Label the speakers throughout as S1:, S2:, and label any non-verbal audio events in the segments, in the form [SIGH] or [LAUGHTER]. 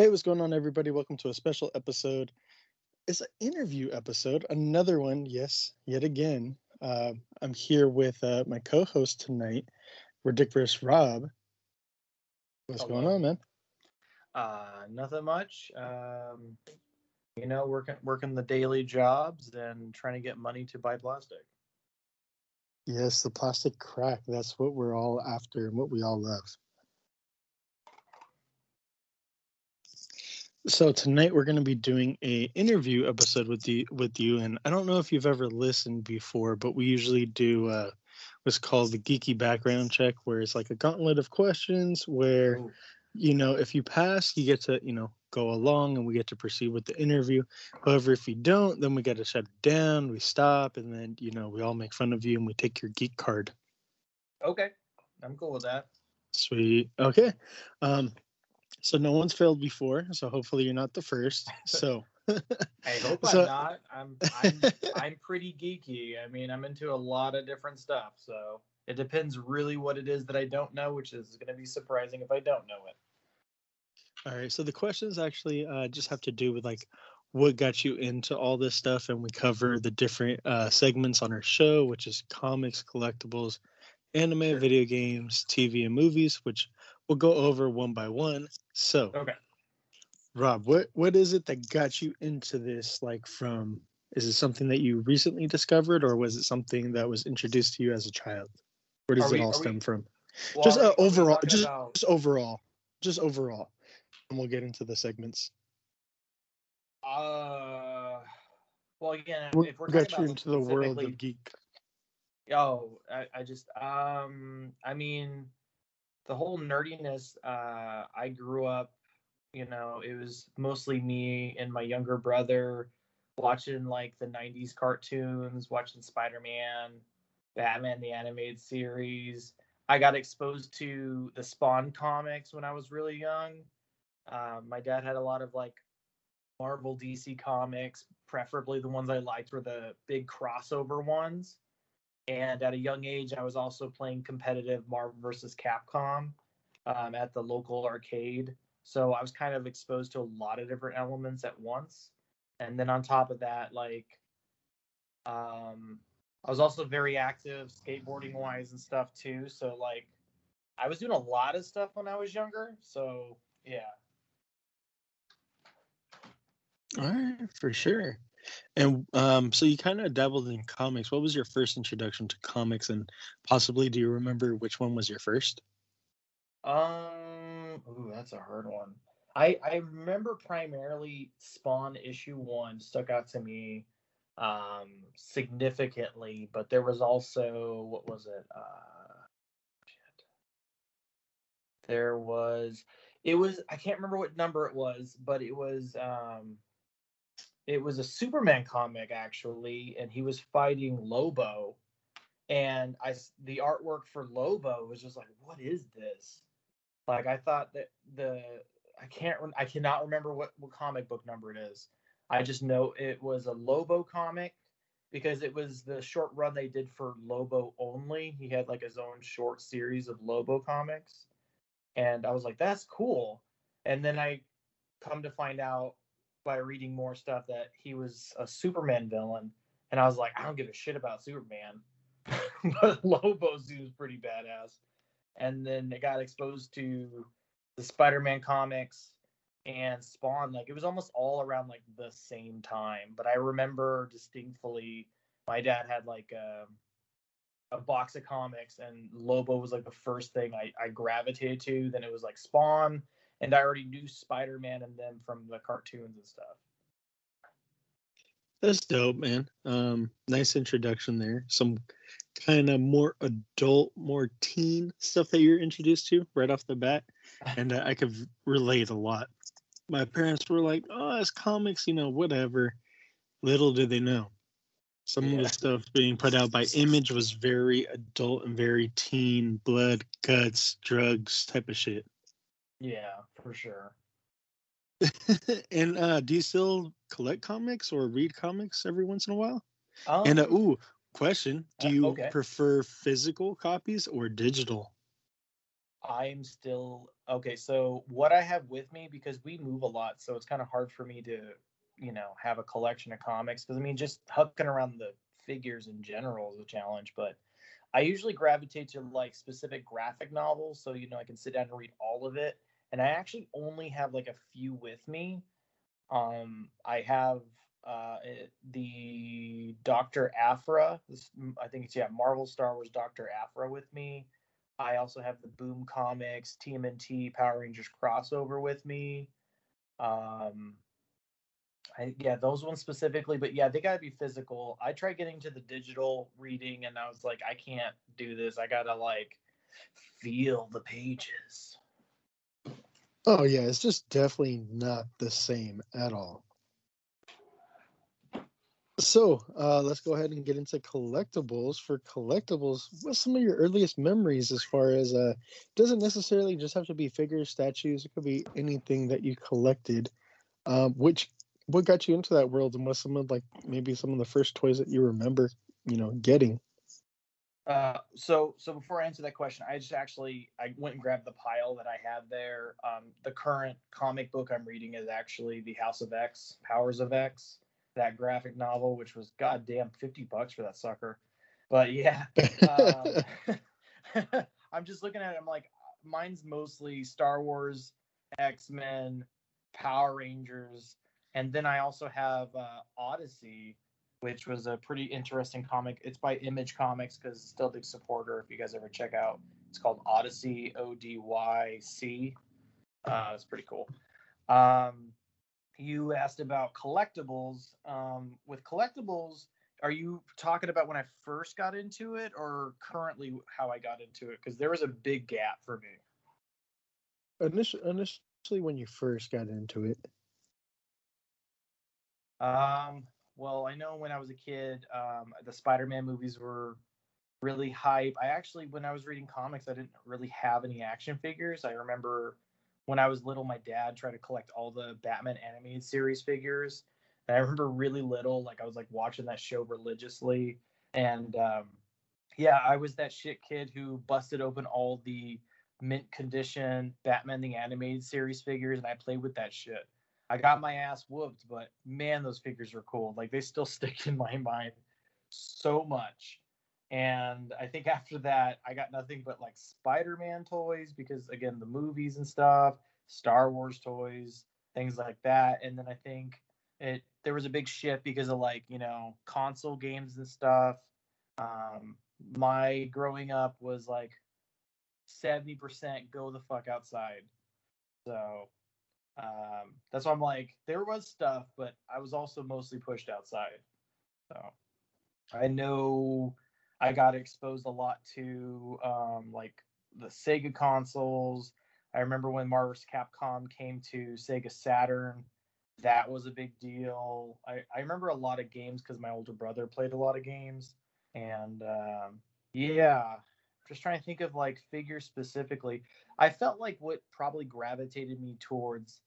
S1: Hey, what's going on, everybody? Welcome to a special episode. It's an interview episode, another one. Yes, yet again. Uh, I'm here with uh, my co-host tonight, Ridiculous Rob. What's going on, man?
S2: Uh, nothing much. Um, you know, working working the daily jobs and trying to get money to buy plastic.
S1: Yes, the plastic crack. That's what we're all after and what we all love. So tonight we're going to be doing a interview episode with you with you and I don't know if you've ever listened before, but we usually do uh what's called the geeky background check where it's like a gauntlet of questions where
S2: Ooh.
S1: you know if you pass you get to you know go along and we get to proceed with the interview. However if you don't then we got to shut it down we stop and then you know we all make fun of you and we take your geek card.
S2: Okay, I'm cool with that.
S1: sweet. Okay. Um so no one's failed before so hopefully you're not the first [LAUGHS] so
S2: I hope
S1: So-
S2: I'm not. I'm I'm I'm pretty geeky. I mean, I'm into a lot of different stuff, so it depends really what it is that I don't know, which is going to be surprising if I don't know it.
S1: all right so the questions actually uh just have to do with like what got you into all this stuff and we cover the different uh segments on our show which is comics collectibles anime
S2: Sure.
S1: video games tv and movies which we'll go over one by one. So
S2: Okay.
S1: rob what what is it that got you into this like from is it something that you recently discovered or was it something that was introduced to you as a child? Where does
S2: Are
S1: it
S2: we-
S1: all
S2: are we-
S1: stem from?
S2: Well,
S1: just uh, overall just,
S2: about-
S1: just overall just overall and we'll get into the segments.
S2: Uh, well, again,
S1: what
S2: if we're
S1: got you into the world of geek?
S2: Oh, I, I just um I mean the whole nerdiness uh I grew up, you know, it was mostly me and my younger brother watching like the 90s cartoons, watching Spider-Man, Batman the animated series. I got exposed to the Spawn comics when I was really young. Um, my dad had a lot of like Marvel DC comics, preferably the ones I liked were the big crossover ones and at a young age i was also playing competitive marvel versus capcom um, at the local arcade. So i was kind of exposed to a lot of different elements at once. And then on top of that like um, i was also very active skateboarding wise and stuff too. So like i was doing a lot of stuff when i was younger. So yeah.
S1: All right for sure and um so you kind of dabbled in comics what was your first introduction to comics and possibly do you remember which one was your first
S2: Um, ooh, that's a hard one. I I remember primarily Spawn issue one stuck out to me um significantly, but there was also what was it? Uh shit. There was it was I can't remember what number it was, but it was um it was a Superman comic actually, and he was fighting Lobo. And I the artwork for Lobo was just like, what is this? Like I thought that the I can't I cannot remember what what comic book number it is. I just know it was a Lobo comic because it was the short run they did for Lobo only. He had like his own short series of Lobo comics. And I was like that's cool. And then I come to find out by reading more stuff that he was a Superman villain and I was like I don't give a shit about Superman. [LAUGHS] but Lobo seems pretty badass and then it got exposed to the Spider-Man comics and Spawn. Like it was almost all around like the same time. But I remember distinctly my dad had like a, a box of comics, and Lobo was like the first thing I, I gravitated to. Then it was like Spawn, and I already knew Spider-Man and them from the cartoons and stuff.
S1: that's dope man. Um nice introduction there. Some kind of more adult more teen stuff that you're introduced to right off the bat [LAUGHS] and uh, i could relate a lot. My parents were like oh it's comics you know whatever. Little did they know. Some of the stuff being put out by image was very adult and very teen blood guts drugs type of shit
S2: Yeah, for sure. [LAUGHS]
S1: and uh do you still collect comics or read comics every once in a while
S2: Um,
S1: and uh, ooh question do
S2: uh,
S1: you
S2: okay.
S1: prefer physical copies or digital
S2: I'm still okay. So what I have with me because we move a lot, so it's kind of hard for me to, you know, have a collection of comics. Because I mean, just hooking around the figures in general is a challenge. But I usually gravitate to like specific graphic novels, so you know I can sit down and read all of it. And I actually only have like a few with me. Um, I have uh, the Doctor Aphra. This, I think it's yeah, Marvel Star Wars Doctor Aphra with me. I also have the Boom Comics TMNT Power Rangers crossover with me. Um, I, yeah, those ones specifically, but yeah, they got to be physical. I tried getting to the digital reading, and I was like, I can't do this. I gotta like feel the pages.
S1: Oh yeah, it's just definitely not the same at all. So uh, let's go ahead and get into collectibles. For collectibles, what's some of your earliest memories as far as uh, doesn't necessarily just have to be figures, statues. It could be anything that you collected. Um, which what got you into that world, and what's some of like maybe some of the first toys that you remember, you know, getting?
S2: Uh, so so before I answer that question, I just actually I went and grabbed the pile that I have there. Um, the current comic book I'm reading is actually the House of X, Powers of X that graphic novel, which was goddamn fifty bucks for that sucker. But yeah, [LAUGHS] um, [LAUGHS] I'm just looking at it. I'm like, mine's mostly Star Wars, X Men, Power Rangers, and then I also have uh, Odyssey, which was a pretty interesting comic. It's by Image Comics because it's still a big supporter. If you guys ever check out, it's called Odyssey O D Y C. Uh, it's pretty cool. Um, you asked about collectibles. Um, with collectibles, are you talking about when I first got into it or currently how I got into it? Because there was a big gap for me.
S1: Initially, initially, when you first got into it.
S2: Um. Well, I know when I was a kid, um, the Spider-Man movies were really hype. I actually, when I was reading comics, I didn't really have any action figures. I remember when I was little, my dad tried to collect all the Batman animated series figures. And I remember really little, like I was like watching that show religiously. And um, yeah, I was that shit kid who busted open all the mint condition Batman the animated series figures, and I played with that shit. I got my ass whooped, but man, those figures are cool. Like they still [LAUGHS] stick in my mind so much. And I think after that, I got nothing but like Spider Man toys because, again, the movies and stuff, Star Wars toys, things like that. And then I think it there was a big shift because of like, you know, console games and stuff. Um, my growing up was like 70% go the fuck outside. So um, that's why I'm like, there was stuff, but I was also mostly pushed outside. So I know I got exposed a lot to um, like the Sega consoles. I remember when Marvel Capcom came to Sega Saturn. That was a big deal. I, I remember a lot of games because my older brother played a lot of games. And um, yeah, just trying to think of like figures specifically. I felt like what probably gravitated me towards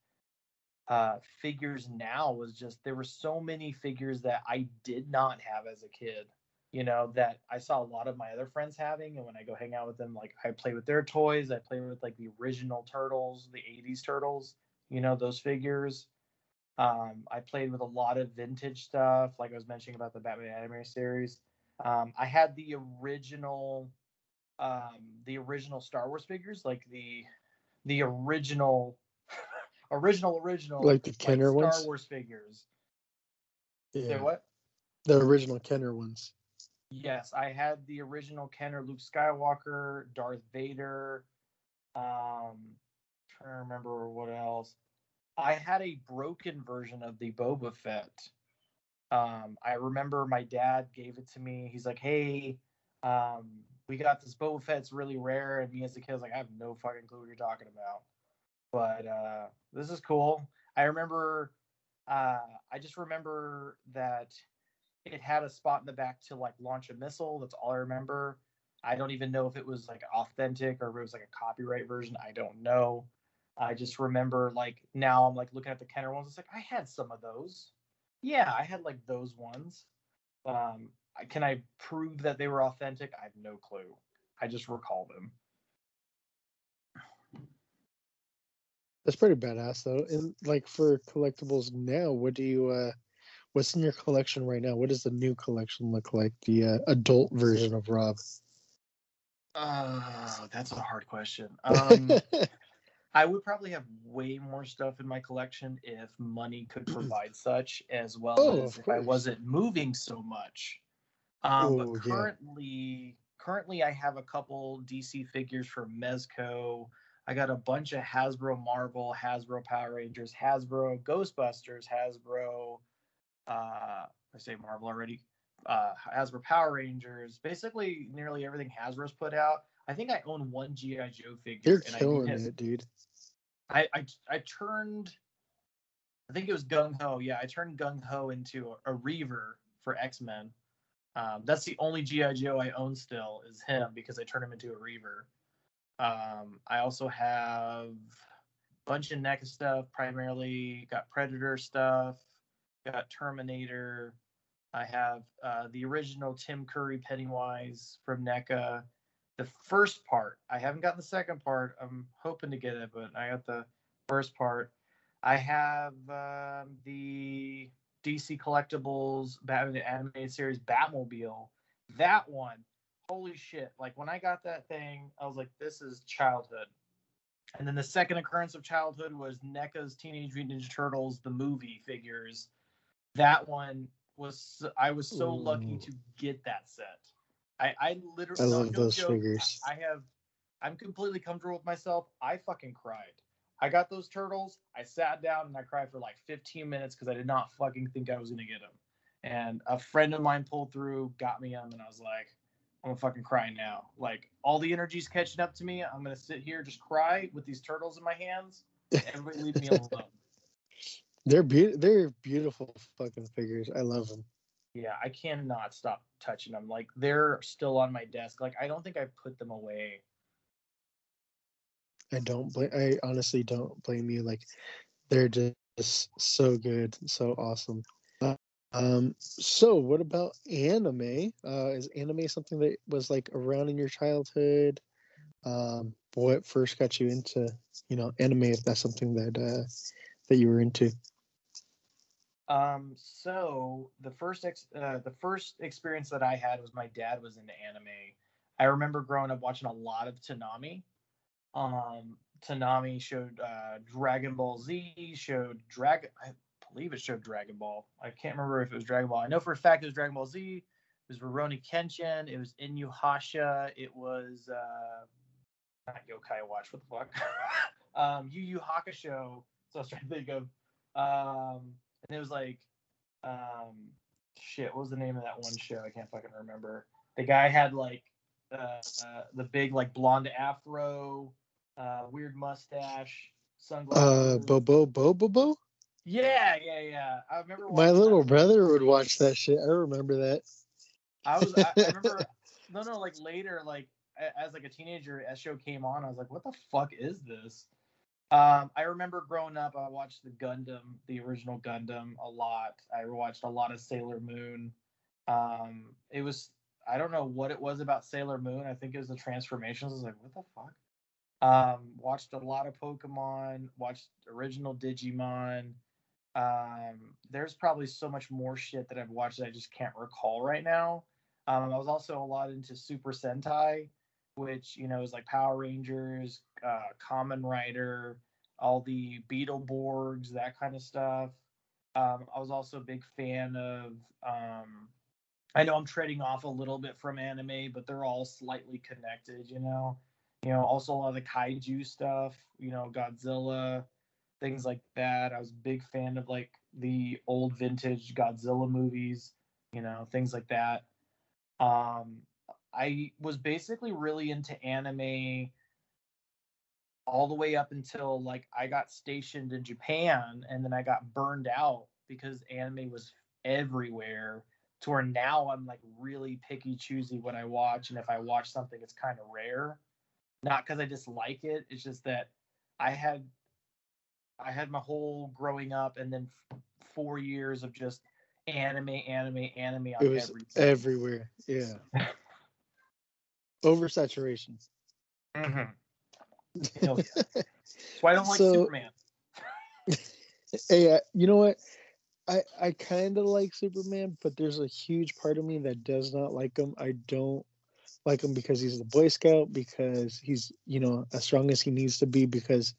S2: uh, figures now was just there were so many figures that I did not have as a kid you know, that I saw a lot of my other friends having. And when I go hang out with them, like I play with their toys. I play with like the original turtles, the 80s turtles, you know, those figures. Um, I played with a lot of vintage stuff, like I was mentioning about the Batman anime series. Um, I had the original, um, the original Star Wars figures, like the the original, [LAUGHS] original, original,
S1: like the Kenner
S2: like
S1: Star
S2: ones? Wars figures.
S1: Yeah.
S2: Say what?
S1: The original Kenner ones.
S2: Yes, I had the original Kenner Luke Skywalker, Darth Vader. Um, trying to remember what else. I had a broken version of the Boba Fett. Um, I remember my dad gave it to me. He's like, "Hey, um, we got this Boba Fett's really rare," and me as a kid was like, "I have no fucking clue what you're talking about." But uh, this is cool. I remember. Uh, I just remember that it had a spot in the back to like launch a missile. That's all I remember. I don't even know if it was like authentic or if it was like a copyright version. I don't know. I just remember like now I'm like looking at the Kenner ones. It's like I had some of those. Yeah, I had like those ones. Um, can I prove that they were authentic? I have no clue. I just recall them.
S1: That's pretty badass though. And like for collectibles now, what do you uh what's in your collection right now? What does the new collection look like? The uh, adult version of Rob.
S2: Uh, that's a hard question. [LAUGHS] Um, I would probably have way more stuff in my collection if money could provide such, as well
S1: Oh,
S2: as if I wasn't moving so much. Um,
S1: Oh,
S2: but
S1: yeah.
S2: currently, currently I have a couple DC figures from Mezco. I got a bunch of Hasbro Marvel, Hasbro Power Rangers, Hasbro Ghostbusters, Hasbro. Uh, I say Marvel already. Uh, Hasbro Power Rangers. Basically, nearly everything Hasbro's put out. I think I own one GI Joe figure.
S1: You're
S2: and I
S1: killing
S2: has-
S1: it, dude.
S2: I, I I turned I think it was Gung Ho. Yeah, I turned Gung Ho into a, a Reaver for X Men. Um, that's the only GI Joe I own still is him because I turned him into a Reaver. Um, I also have a bunch of NECA stuff. Primarily got Predator stuff, got Terminator. I have uh, the original Tim Curry Pennywise from NECA. The first part. I haven't gotten the second part. I'm hoping to get it, but I got the first part. I have um, the DC Collectibles Batman the Animated Series Batmobile. That one, holy shit! Like when I got that thing, I was like, "This is childhood." And then the second occurrence of childhood was NECA's Teenage Mutant Ninja Turtles, the movie figures. That one was I was so lucky to get that set. I I literally
S1: I love
S2: no
S1: those
S2: joke,
S1: figures.
S2: I, I have I'm completely comfortable with myself. I fucking cried. I got those turtles. I sat down and I cried for like 15 minutes because I did not fucking think I was gonna get them. And a friend of mine pulled through, got me them, and I was like, I'm gonna fucking cry now. Like all the energy's catching up to me. I'm gonna sit here just cry with these turtles in my hands. Everybody leave me [LAUGHS] alone.
S1: They're be- they're beautiful fucking figures. I love them.
S2: Yeah, I cannot stop touching them. Like they're still on my desk. Like I don't think I put them away.
S1: I don't blame. I honestly don't blame you. Like, they're just so good, so awesome. Uh, um. So, what about anime? Uh, is anime something that was like around in your childhood? Um, what first got you into, you know, anime? If that's something that uh that you were into.
S2: Um, so the first ex- uh, the first experience that I had was my dad was into anime. I remember growing up watching a lot of Toonami. Um, Toonami showed uh, Dragon Ball Z, showed Dragon. I believe it showed Dragon Ball. I can't remember if it was Dragon Ball. I know for a fact it was Dragon Ball Z. It was Rurouni Kenshin. It was Inuyasha. It was uh, not Yokai Watch. What the fuck? [LAUGHS] um, Yu Yu Hakusho. So I was trying to think of. Um, and it was like, um, shit. What was the name of that one show? I can't fucking remember. The guy had like uh, uh, the big like blonde afro, uh, weird mustache, sunglasses.
S1: Uh, Bobo Bobo Bo.
S2: Yeah, yeah, yeah. I remember.
S1: My little
S2: that.
S1: brother would watch that shit. I remember that.
S2: I was. I, I remember. [LAUGHS] no, no. Like later, like as like a teenager, as show came on, I was like, "What the fuck is this?" Um, I remember growing up, I watched the Gundam, the original Gundam, a lot. I watched a lot of Sailor Moon. Um, it was I don't know what it was about Sailor Moon. I think it was the transformations. I was like, "What the fuck?" Um, watched a lot of Pokemon. Watched original Digimon. Um, there's probably so much more shit that I've watched that I just can't recall right now. Um, I was also a lot into Super Sentai, which you know is like Power Rangers, uh, Kamen Rider, all the Beetleborgs, that kind of stuff. Um, I was also a big fan of. Um, I know I'm treading off a little bit from anime, but they're all slightly connected. You know, you know, also a lot of the kaiju stuff. You know, Godzilla, things like that. I was a big fan of like the old vintage Godzilla movies. You know, things like that. Um, I was basically really into anime all the way up until like I got stationed in Japan and then I got burned out because anime was everywhere to where now I'm like really picky choosy what I watch and if I watch something it's kind of rare not because I dislike it it's just that I had I had my whole growing up and then f- 4 years of just anime anime anime on
S1: It was
S2: everything.
S1: everywhere. Yeah. [LAUGHS] Oversaturation.
S2: Mhm. Hell yeah. [LAUGHS] Why I don't like
S1: So-
S2: Superman. [LAUGHS]
S1: Hey, uh, you know what? I I kind of like Superman, but there's a huge part of me that does not like him. I don't like him because he's the Boy Scout, because he's you know as strong as he needs to be, because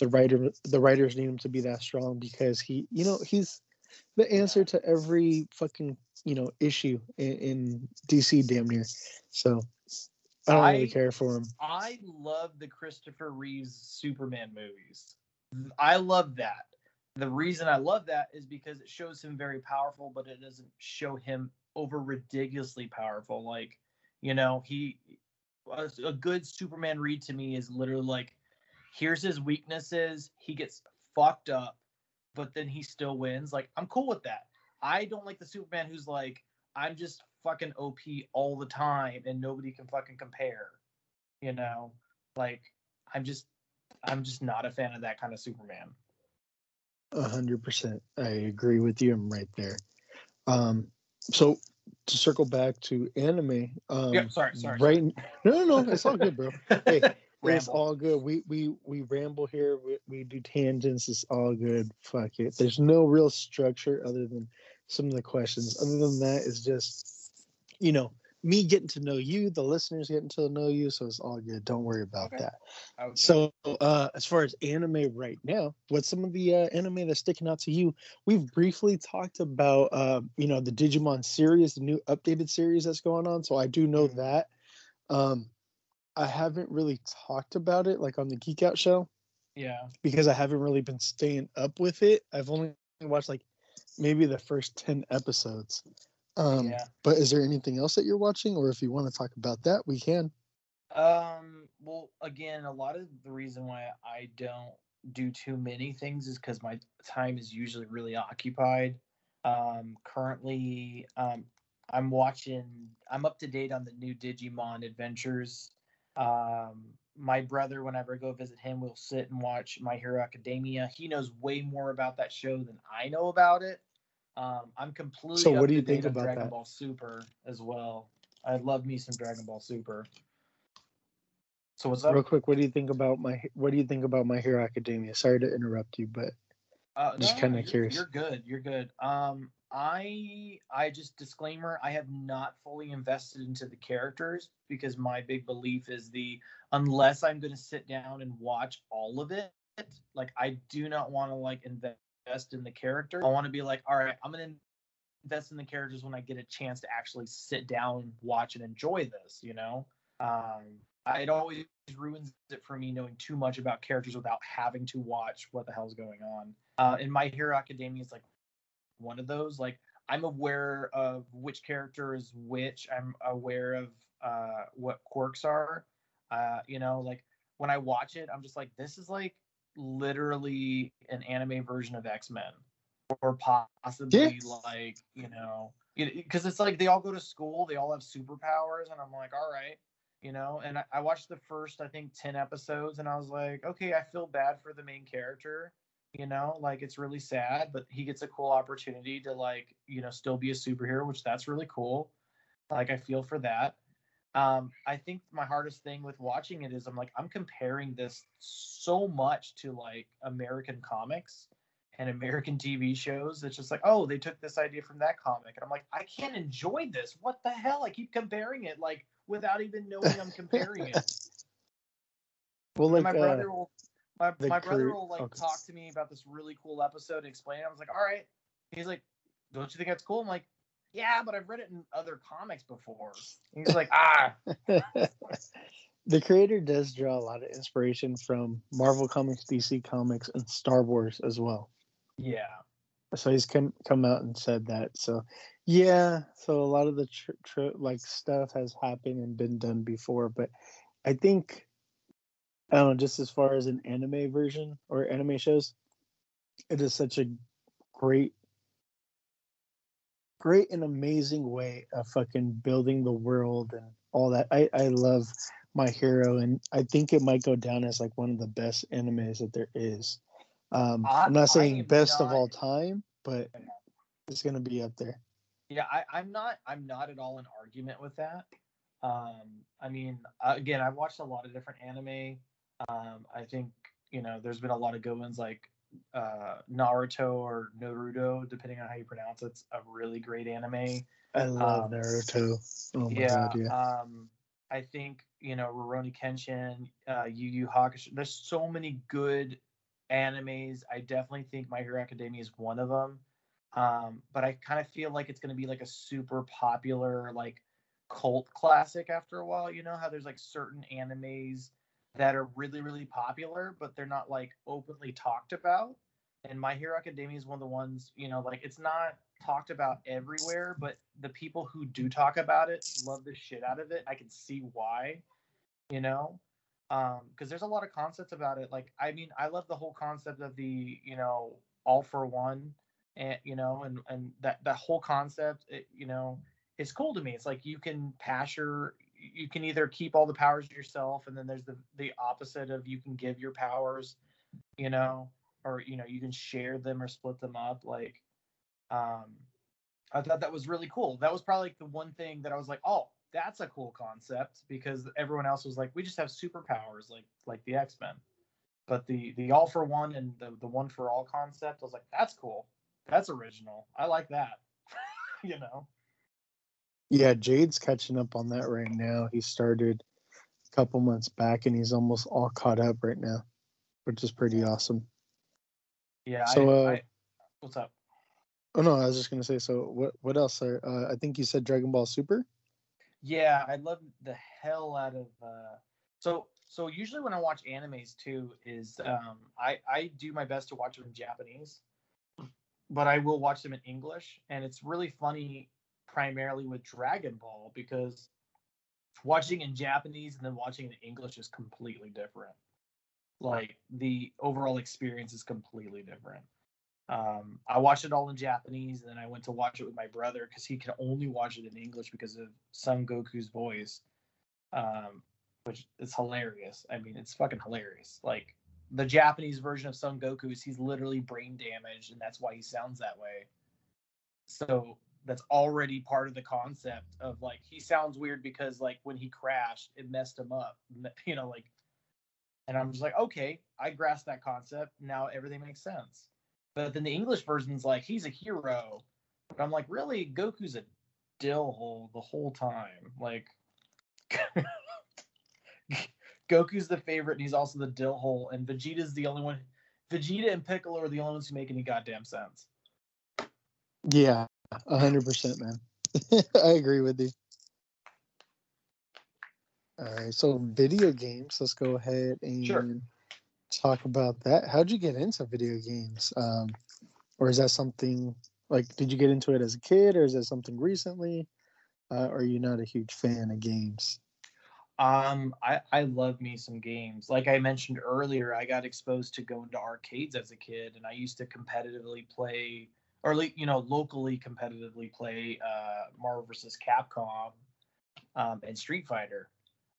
S1: the writer the writers need him to be that strong, because he you know he's the answer to every fucking you know issue in, in DC damn near. So I don't really
S2: I-
S1: care for him.
S2: I love the Christopher Reeves Superman movies. I love that. The reason I love that is because it shows him very powerful, but it doesn't show him over ridiculously powerful. Like, you know, he a, a good Superman read to me is literally like, here's his weaknesses. He gets fucked up, but then he still wins. Like, I'm cool with that. I don't like the Superman who's like, I'm just fucking OP all the time and nobody can fucking compare. You know, like I'm just I'm just not a fan of that kind of Superman.
S1: A hundred percent. I agree with you. I'm right there. Um, so to circle back to anime, um,
S2: yeah, sorry, sorry.
S1: right? No, no, no, it's all good, bro. [LAUGHS] Hey, it's all good. We we we ramble here. We, we do tangents. It's all good. Fuck it. There's no real structure other than some of the questions. Other than that, it's just you know me getting to know you, the listeners getting to know you. So it's all good. Don't worry about
S2: Okay.
S1: that.
S2: Okay.
S1: So, uh, as far as anime right now, what's some of the uh, anime that's sticking out to you? We've briefly talked about, uh, you know, the Digimon series, the new updated series that's going on. So I do know
S2: Mhm.
S1: that. Um, I haven't really talked about it like on the Geek Out show
S2: yeah.
S1: because I haven't really been staying up with it. I've only watched like maybe the first ten episodes. Um,
S2: yeah.
S1: But is there anything else that you're watching, or if you want to talk about that, we can.
S2: Um. Well, again, a lot of the reason why I don't do too many things is because my time is usually really occupied. Um. Currently, um, I'm watching. I'm up to date on the new Digimon adventures. Um. My brother, whenever I go visit him, will sit and watch My Hero Academia. He knows way more about that show than I know about it. Um, I'm completely.
S1: So what do you think about
S2: Dragon
S1: that?
S2: Ball Super as well? I love me some Dragon Ball Super. So what's up?
S1: Real quick, what do you think about my what do you think about My Hero Academia? Sorry to interrupt you, but
S2: Uh,
S1: Just
S2: no,
S1: kinda curious.
S2: You're good. You're good. Um, I I just disclaimer. I have not fully invested into the characters because my big belief is the unless I'm going to sit down and watch all of it, like I do not want to like invest in the character. I want to be like, all right, I'm going to invest in the characters when I get a chance to actually sit down, watch, and enjoy this. You know, um, it always ruins it for me knowing too much about characters without having to watch what the hell's going on. Uh, and My Hero Academia is like one of those. Like I'm aware of which character is which. I'm aware of uh, what quirks are. Uh, you know, like when I watch it, I'm just like, this is like literally an anime version of X Men, or possibly like you know, because it's like they all go to school, they all have superpowers, and I'm like, all right, you know. And I, I watched the first, I think, ten episodes, and I was like, okay, I feel bad for the main character you know? Like it's really sad but he gets a cool opportunity to like you know still be a superhero which that's really cool. Like i feel for that um i think my hardest thing with watching it is i'm like i'm comparing this so much to like american comics and american tv shows it's just like oh they took this idea from that comic and i'm like i can't enjoy this what the hell i keep comparing it like without even knowing i'm comparing it [LAUGHS]
S1: well, like
S2: my
S1: uh,
S2: brother will my, my brother will like
S1: okay.
S2: talk to me about this really cool episode and explain it. I was like, all right. He's like, don't you think that's cool? I'm like, yeah, but I've read it in other comics before. And he's like, ah, [LAUGHS]
S1: the creator does draw a lot of inspiration from Marvel Comics, DC Comics, and Star Wars as well.
S2: yeah,
S1: So he's come come out and said that. So yeah, so a lot of the tr- tr- like stuff has happened and been done before, but I think I don't know. Just as far as an anime version or anime shows, it is such a great, great and amazing way of fucking building the world and all that. I I love my hero, and I think it might go down as like one of the best animes that there is. Um,
S2: I-
S1: I'm not saying
S2: am
S1: best of all time, but it's gonna be up there.
S2: yeah. I, I'm not. I'm not at all in argument with that. Um, I mean, uh, again, I've watched a lot of different anime. Um, I think you know there's been a lot of good ones like uh, Naruto or Naruto, depending on how you pronounce it. It's a really great anime.
S1: I love
S2: Um,
S1: Naruto. Oh
S2: yeah,
S1: god, yeah.
S2: Um, I think you know Rurouni Kenshin, uh, Yu Yu Hakusho. There's so many good animes. I definitely think My Hero Academia is one of them. Um, but I kind of feel like it's going to be like a super popular like cult classic after a while. You know how there's like certain animes that are really really popular, but they're not like openly talked about. And My Hero Academia is one of the ones, you know, like it's not talked about everywhere, but the people who do talk about it love the shit out of it. I can see why, you know, um, because there's a lot of concepts about it. Like, I mean, I love the whole concept of the, you know, all for one, and you know, and and that that whole concept, it, you know, is cool to me. It's like you can pass your, you can either keep all the powers yourself, and then there's the the opposite of you can give your powers, you know, or you know, you can share them or split them up, like um i thought that was really cool. That was probably like the one thing that i was like oh that's a cool concept because everyone else was like we just have superpowers like like the x-men. But the the all for one and the, the one for all concept i was like that's cool. That's original. I like that. [LAUGHS] You know
S1: Yeah, Jade's catching up on that right now. He started a couple months back and he's almost all caught up right now, which is pretty awesome.
S2: yeah
S1: So,
S2: I,
S1: uh,
S2: I, what's up
S1: Oh no, I was just gonna say. So what? What else? Are, uh, I think you said Dragon Ball Super.
S2: Yeah, I love the hell out of uh so so usually when I watch animes too is um I I do my best to watch them in Japanese, but I will watch them in English and it's really funny primarily with Dragon Ball because watching in Japanese and then watching in English is completely different. Like the overall experience is completely different. Um, I watched it all in Japanese, and then I went to watch it with my brother because he can only watch it in English because of Son Goku's voice, um, which is hilarious. I mean, it's fucking hilarious. Like the Japanese version of Son Goku is he's literally brain damaged, and that's why he sounds that way. So that's already part of the concept of like he sounds weird because like when he crashed, it messed him up. [LAUGHS] You know, like, and I'm just like, okay, I grasp that concept. Now everything makes sense. But then the English version's like he's a hero. But I'm like, really? Goku's a dill hole the whole time. Like [LAUGHS] Goku's the favorite and he's also the dill hole, and Vegeta's the only one Vegeta and Piccolo are the only ones who make any goddamn sense.
S1: Yeah, hundred percent, man. [LAUGHS] I agree with you. All right, so video games. Let's go ahead and
S2: Sure.
S1: talk about that. How'd you get into video games? Um, or is that something like did you get into it as a kid, or is that something recently? Uh, or are you not a huge fan of games?
S2: Um, I, I love me some games. Like I mentioned earlier, I got exposed to going to arcades as a kid, and I used to competitively play, or you know, locally competitively play uh, Marvel vs. Capcom um, and Street Fighter.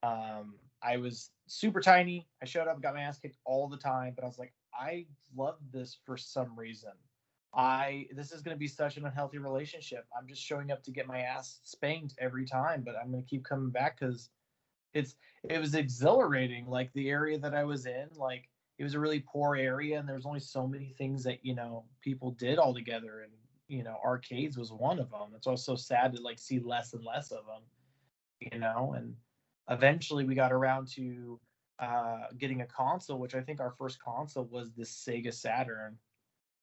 S2: Um, I was super tiny. I showed up, got my ass kicked all the time, but I was like, I love this for some reason. I this is going to be such an unhealthy relationship. I'm just showing up to get my ass spanked every time, but I'm going to keep coming back because it's it was exhilarating like the area that i was in like it was a really poor area and there's only so many things that you know people did all together and you know arcades was one of them it's also sad to like see less and less of them you know and eventually we got around to uh getting a console which i think our first console was the sega saturn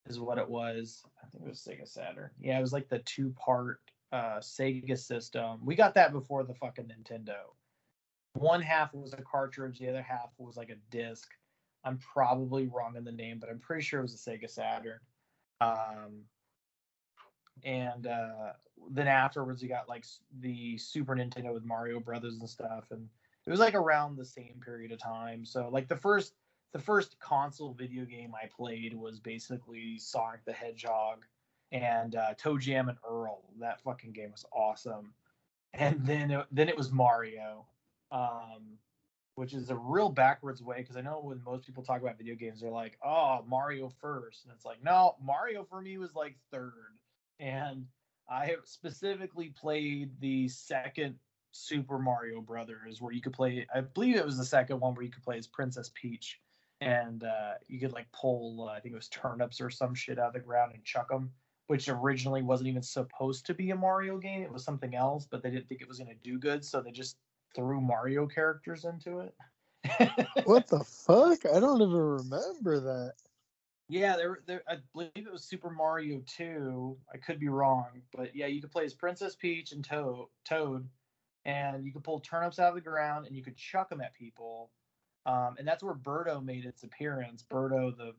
S2: is what it was. I think it was sega saturn. Yeah it was like the two part uh sega system. We got that before the fucking nintendo. One half was a cartridge, the other half was like a disc. I'm probably wrong in the name, but I'm pretty sure it was a Sega Saturn. Um, and uh, then afterwards, you got like the Super Nintendo with Mario Brothers and stuff, and it was like around the same period of time. So like the first the first console video game I played was basically Sonic the Hedgehog and uh, ToeJam and Earl. That fucking game was awesome. And then it, then it was Mario um, which is a real backwards way because I know when most people talk about video games, they're like, "Oh, Mario first. and it's like, no, Mario for me was like third, and I have specifically played the second Super Mario Brothers, where you could play. I believe it was the second one where you could play as Princess Peach, and uh, you could like pull. Uh, I think it was turnips or some shit out of the ground and chuck them. Which originally wasn't even supposed to be a Mario game. It was something else, but they didn't think it was going to do good, so they just threw Mario characters into it.
S1: what the [LAUGHS] fuck? I don't even remember that.
S2: Yeah, there, there. I believe it was Super Mario Two. I could be wrong, but yeah, you could play as Princess Peach and Toad, Toad, and you could pull turnips out of the ground and you could chuck them at people. Um, and that's where Birdo made its appearance. Birdo, the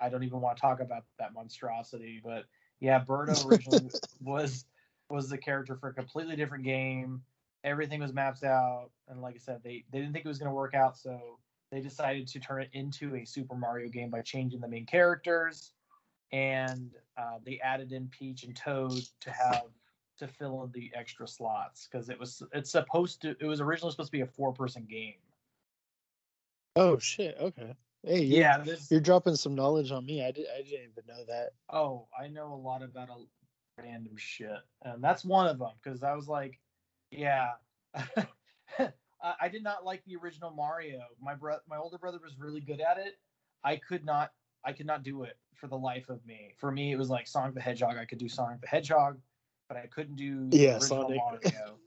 S2: I don't even want to talk about that monstrosity, but yeah, Birdo originally [LAUGHS] was was the character for a completely different game. Everything was mapped out, and like I said, they they didn't think it was going to work out, so they decided to turn it into a Super Mario game by changing the main characters, and uh, they added in Peach and Toad to have to fill in the extra slots because it was it's supposed to it was originally supposed to be a four person game.
S1: Oh shit! Okay. Hey, you're, yeah, this, you're dropping some knowledge on me. I, did, I didn't even know that.
S2: Oh, I know a lot about a random shit, and that's one of them because I was like, yeah, [LAUGHS] I did not like the original Mario. My bro, my older brother was really good at it. I could not, I could not do it for the life of me. For me, it was like Sonic the Hedgehog. I could do Sonic the Hedgehog, but I couldn't do
S1: yeah Sonic. Mario.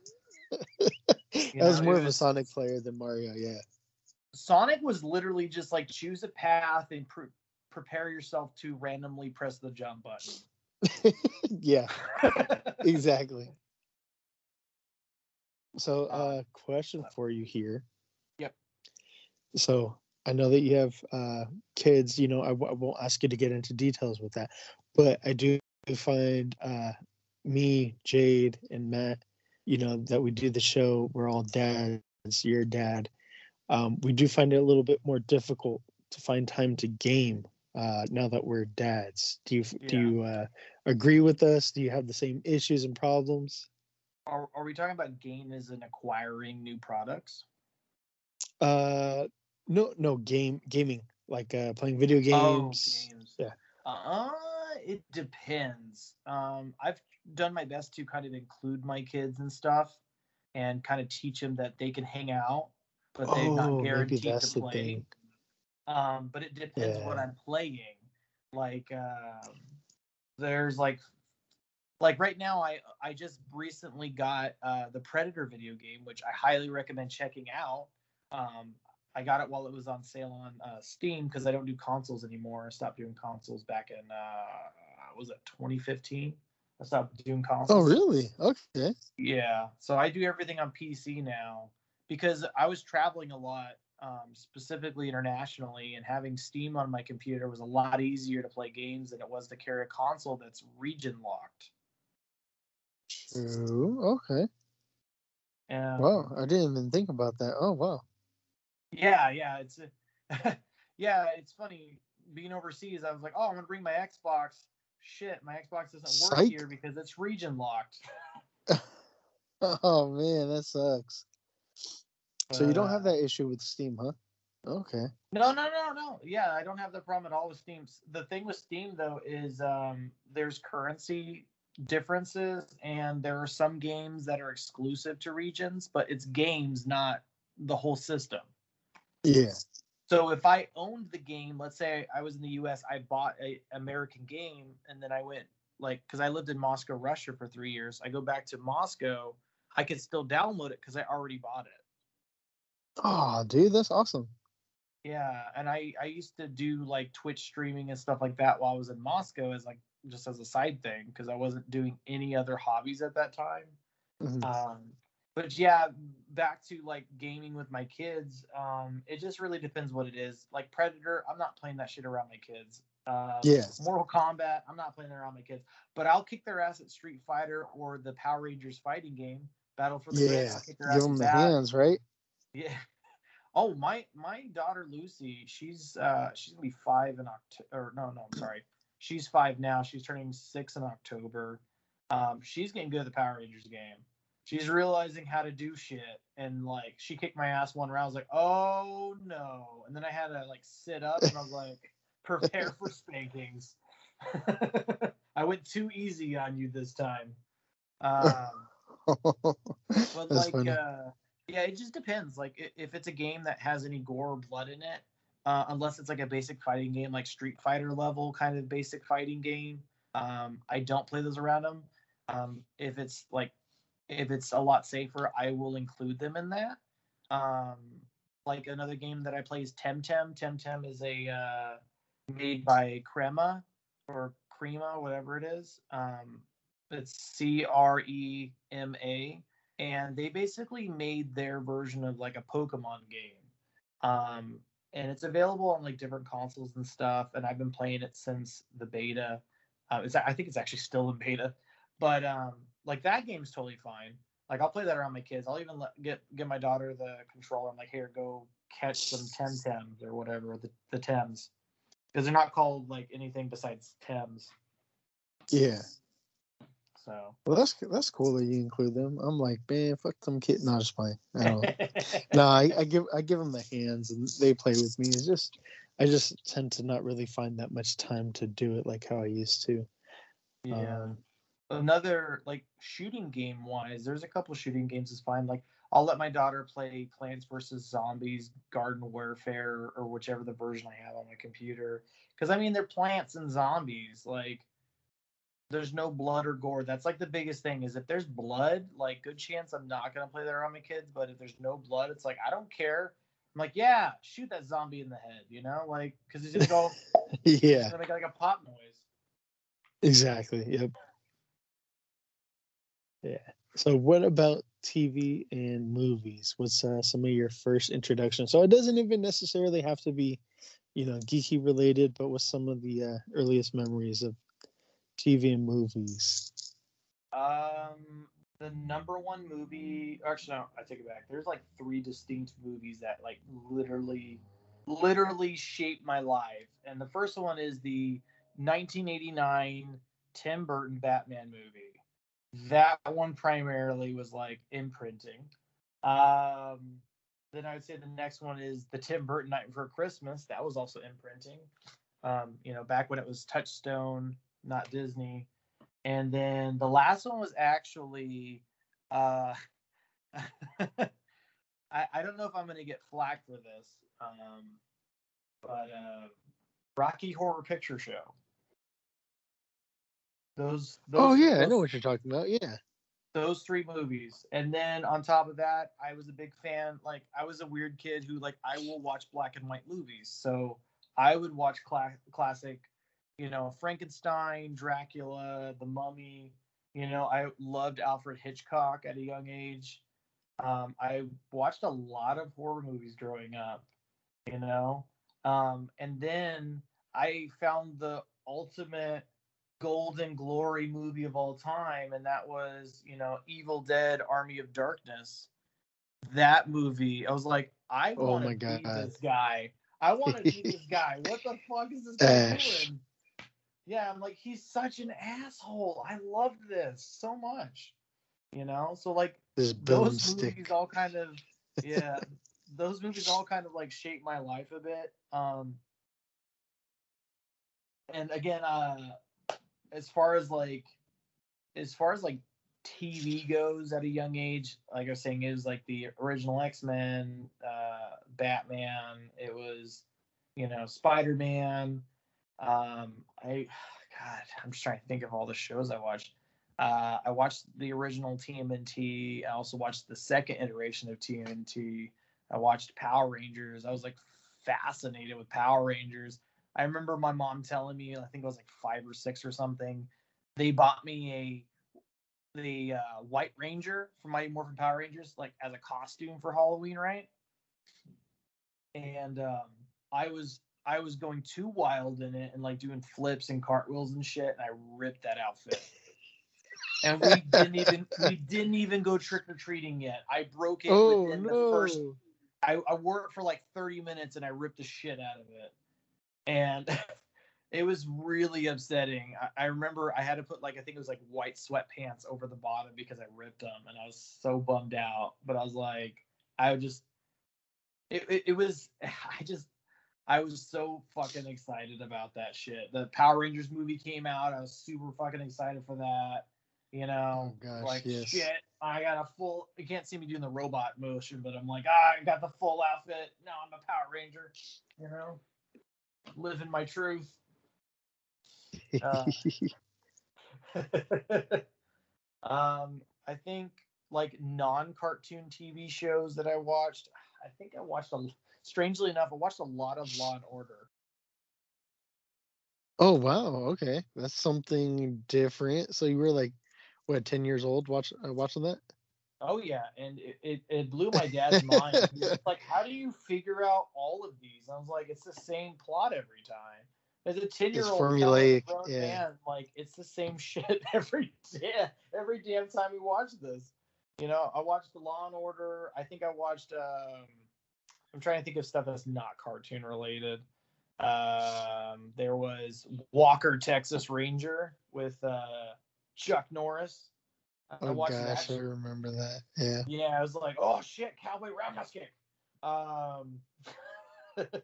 S1: [LAUGHS] I was more of a Sonic player than Mario. Yeah.
S2: Sonic was literally just like choose a path and pre- prepare yourself to randomly press the jump button. [LAUGHS]
S1: yeah, exactly. So, uh, question for you here.
S2: Yep.
S1: So, I know that you have uh, kids. You know, I w- I won't ask you to get into details with that, but I do find uh, me, Jade, and Matt. You know that we do the show. We're all dads. Your dad um, we do find it a little bit more difficult to find time to game uh, now that we're dads. Do you yeah. do you uh, agree with us? Do you have the same issues and problems?
S2: Are, are we talking about game as in acquiring new products?
S1: Uh, no, no game gaming like uh, playing video oh, games. Oh, games. Yeah.
S2: Uh, it depends. Um, I've done my best to kind of include my kids and stuff, and kind of teach them that they can hang out but they're oh, not guaranteed to play. Um, but it depends yeah. what I'm playing. Like, uh, there's like, like right now, I I just recently got uh, the Predator video game, which I highly recommend checking out. Um, I got it while it was on sale on uh, Steam because I don't do consoles anymore. I stopped doing consoles back in uh, was it 2015? I stopped doing consoles.
S1: Oh, really? Okay.
S2: Yeah. So I do everything on PC now because I was traveling a lot, um, specifically internationally, and having Steam on my computer was a lot easier to play games than it was to carry a console that's region locked.
S1: True. Okay. Yeah. Wow, I didn't even think about that. Oh wow.
S2: Yeah, yeah, it's [LAUGHS] yeah, it's funny being overseas. I was like, oh, I'm gonna bring my Xbox. Shit, my Xbox doesn't work Psych. here because it's region locked. [LAUGHS]
S1: oh man, that sucks. So you don't have that issue with Steam, huh? Okay.
S2: No, no, no, no. Yeah, I don't have the problem at all with Steam. The thing with Steam though is um, there's currency differences, and there are some games that are exclusive to regions, but it's games, not the whole system.
S1: Yeah.
S2: So if I owned the game, let's say I was in the U.S., I bought a American game, and then I went like because I lived in Moscow, Russia for three years. I go back to Moscow, I could still download it because I already bought it.
S1: Oh, dude, that's awesome.
S2: Yeah, and I I used to do like Twitch streaming and stuff like that while I was in Moscow as like just as a side thing because I wasn't doing any other hobbies at that time. Mm-hmm. Um, but yeah, back to like gaming with my kids. Um, it just really depends what it is. Like Predator, I'm not playing that shit around my kids. Uh,
S1: yeah.
S2: Mortal Kombat, I'm not playing around my kids. But I'll kick their ass at Street Fighter or the Power Rangers fighting game, Battle for the
S1: yeah. Give them the hands, right?
S2: Yeah. [LAUGHS] Oh, my my daughter Lucy, she's uh she's gonna be five in October. No, no, I'm sorry. She's five now. She's turning six in October. Um, she's getting good at the Power Rangers game. She's realizing how to do shit, and like she kicked my ass one round. I was like, oh no, and then I had to like sit up, and I was like, [LAUGHS] prepare for spankings. [LAUGHS] I went too easy on you this time. Um, [LAUGHS] but
S1: That's
S2: like, uh, yeah, it just depends. Like, if it's a game that has any gore or blood in it, uh, unless it's like a basic fighting game, like Street Fighter level kind of basic fighting game, um, I don't play those around them. Um, if it's like, if it's a lot safer, I will include them in that. Um, like another game that I play is Temtem. Temtem is a uh, made by Crema or Crema, whatever it is. Um, it's C R E M A, and they basically made their version of like a Pokemon game. Um, and it's available on like different consoles and stuff. And I've been playing it since the beta. Uh, it's, I think it's actually still in beta, but um, like that game's totally fine. Like I'll play that around my kids. I'll even let, get get my daughter the controller. I'm like, here, go catch some Temtems or whatever the the Tems, because they're not called like anything besides Tems.
S1: Yeah.
S2: So
S1: Well, that's that's cool that you include them. I'm like, man, fuck them kids. No, just playing. I don't. [LAUGHS] [LAUGHS] no, I, I give I give them the hands and they play with me. It's just I just tend to not really find that much time to do it like how I used to.
S2: yeah.
S1: Um,
S2: Another like shooting game wise, there's a couple shooting games is fine. Like I'll let my daughter play Plants vs Zombies, Garden Warfare, or whichever the version I have on my computer. Because I mean, they're plants and zombies. Like there's no blood or gore. That's like the biggest thing is if there's blood, like good chance I'm not gonna play that around my kids. But if there's no blood, it's like I don't care. I'm like, yeah, shoot that zombie in the head, you know, like because he's gonna go,
S1: yeah,
S2: gonna make like a pop noise.
S1: exactly. Yep. Yeah. So, what about TV and movies? What's uh, some of your first introduction? So, it doesn't even necessarily have to be, you know, geeky related, but what's some of the uh, earliest memories of TV and movies?
S2: Um, the number one movie. Actually, no, I take it back. There's like three distinct movies that like literally, literally shaped my life. And the first one is the 1989 Tim Burton Batman movie. That one primarily was like imprinting. Um, then I would say the next one is the Tim Burton Night Before Christmas. That was also imprinting. Um, you know, back when it was Touchstone, not Disney. And then the last one was actually uh [LAUGHS] I, I don't know if I'm gonna get flack for this. Um but uh Rocky Horror Picture Show. Those, those
S1: oh yeah, I know what you're talking about. Yeah.
S2: those three movies and then on top of that i was a big fan like i was a weird kid who like i will watch black and white movies so i would watch cla- classic you know frankenstein dracula the mummy you know i loved alfred hitchcock at a young age. Um, i watched a lot of horror movies growing up you know? Um, and then i found the ultimate golden glory movie of all time and that was you know evil dead army of darkness. That movie i was like i
S1: Oh
S2: want to be
S1: God.
S2: this guy. I want to be this [LAUGHS] guy. What the fuck is this guy
S1: Ash.
S2: doing yeah i'm like he's such an asshole i loved this so much you know so like
S1: This
S2: those
S1: boomstick.
S2: movies all kind of [LAUGHS] yeah those movies all kind of like shaped my life a bit um and again uh as far as like as far as like tv goes at a young age like i was saying it was like the original x-men uh batman it was you know spider-man um i [SIGHS] god i'm just trying to think of all the shows i watched uh, I watched the original TMNT. I also watched the second iteration of TMNT. I watched Power Rangers. I was like fascinated with Power Rangers. I remember my mom telling me, I think I was like five or six or something. They bought me a the uh, White Ranger from Mighty Morphin Power Rangers, like as a costume for Halloween, right? And um, I was I was going too wild in it and like doing flips and cartwheels and shit, and I ripped that outfit [LAUGHS] and we didn't even we didn't even go trick or treating yet. I broke it
S1: oh
S2: within
S1: no.
S2: the first. I, I wore it for like 30 minutes and I ripped the shit out of it, and [LAUGHS] it was really upsetting. I, I remember I had to put like I think it was like white sweatpants over the bottom because I ripped them, and I was so bummed out. But I was like, I would just, it, it, it was, [SIGHS] I just. I was so fucking excited about that shit. The Power Rangers movie came out. I was super fucking excited for that You know,
S1: Oh, gosh,
S2: like
S1: yes.
S2: shit. I got a full. You can't see me doing the robot motion, but I'm like, ah, I got the full outfit. Now I'm a Power Ranger. You know, living my truth. [LAUGHS] Uh, [LAUGHS] um, I think like non-cartoon TV shows that I watched. I think I watched a. Strangely enough, I watched a lot of Law and Order.
S1: oh wow, okay, that's something different. So you were like, what, ten years old, watch uh, watching that?
S2: Oh yeah, and it, it, it blew my dad's mind. [LAUGHS] Like, "How do you figure out all of these?" I was like, "It's the same plot every time." As a ten-year-old
S1: formulaic, yeah.
S2: man, like it's the same [LAUGHS] shit every day, every damn time we watch this. You know, I watched The Law and Order. I think I watched. Um, I'm trying to think of stuff that's not cartoon related. Um, there was Walker Texas Ranger with uh, Chuck Norris. I
S1: Oh
S2: watched
S1: gosh,
S2: that
S1: I remember that. Yeah.
S2: yeah, I was like, oh shit, cowboy roundhouse kick. Um, [LAUGHS]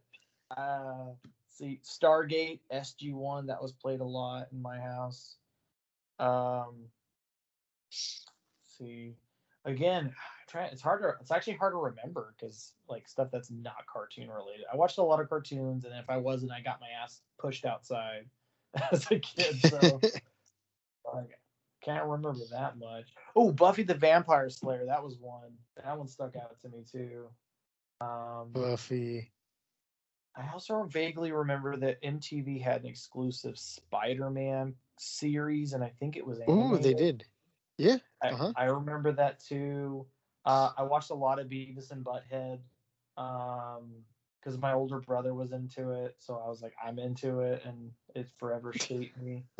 S2: uh, see, Stargate SG One that was played a lot in my house. Um, see, again, try. It's harder. It's actually hard to remember because like stuff that's not cartoon related. I watched a lot of cartoons, and if I wasn't, I got my ass pushed outside [LAUGHS] as a kid. So. [LAUGHS] Like, can't remember that much. Oh, Buffy the Vampire Slayer, that was one. That one stuck out to me too. Um,
S1: Buffy.
S2: I also vaguely remember that MTV had an exclusive Spider-Man series, and I think it was.
S1: Oh, they did. Yeah. Uh-huh.
S2: I remember that too. Uh, I watched a lot of Beavis and Butthead because my older brother was into it, so I was like, I'm into it, and it forever shaped me. [LAUGHS] [LAUGHS]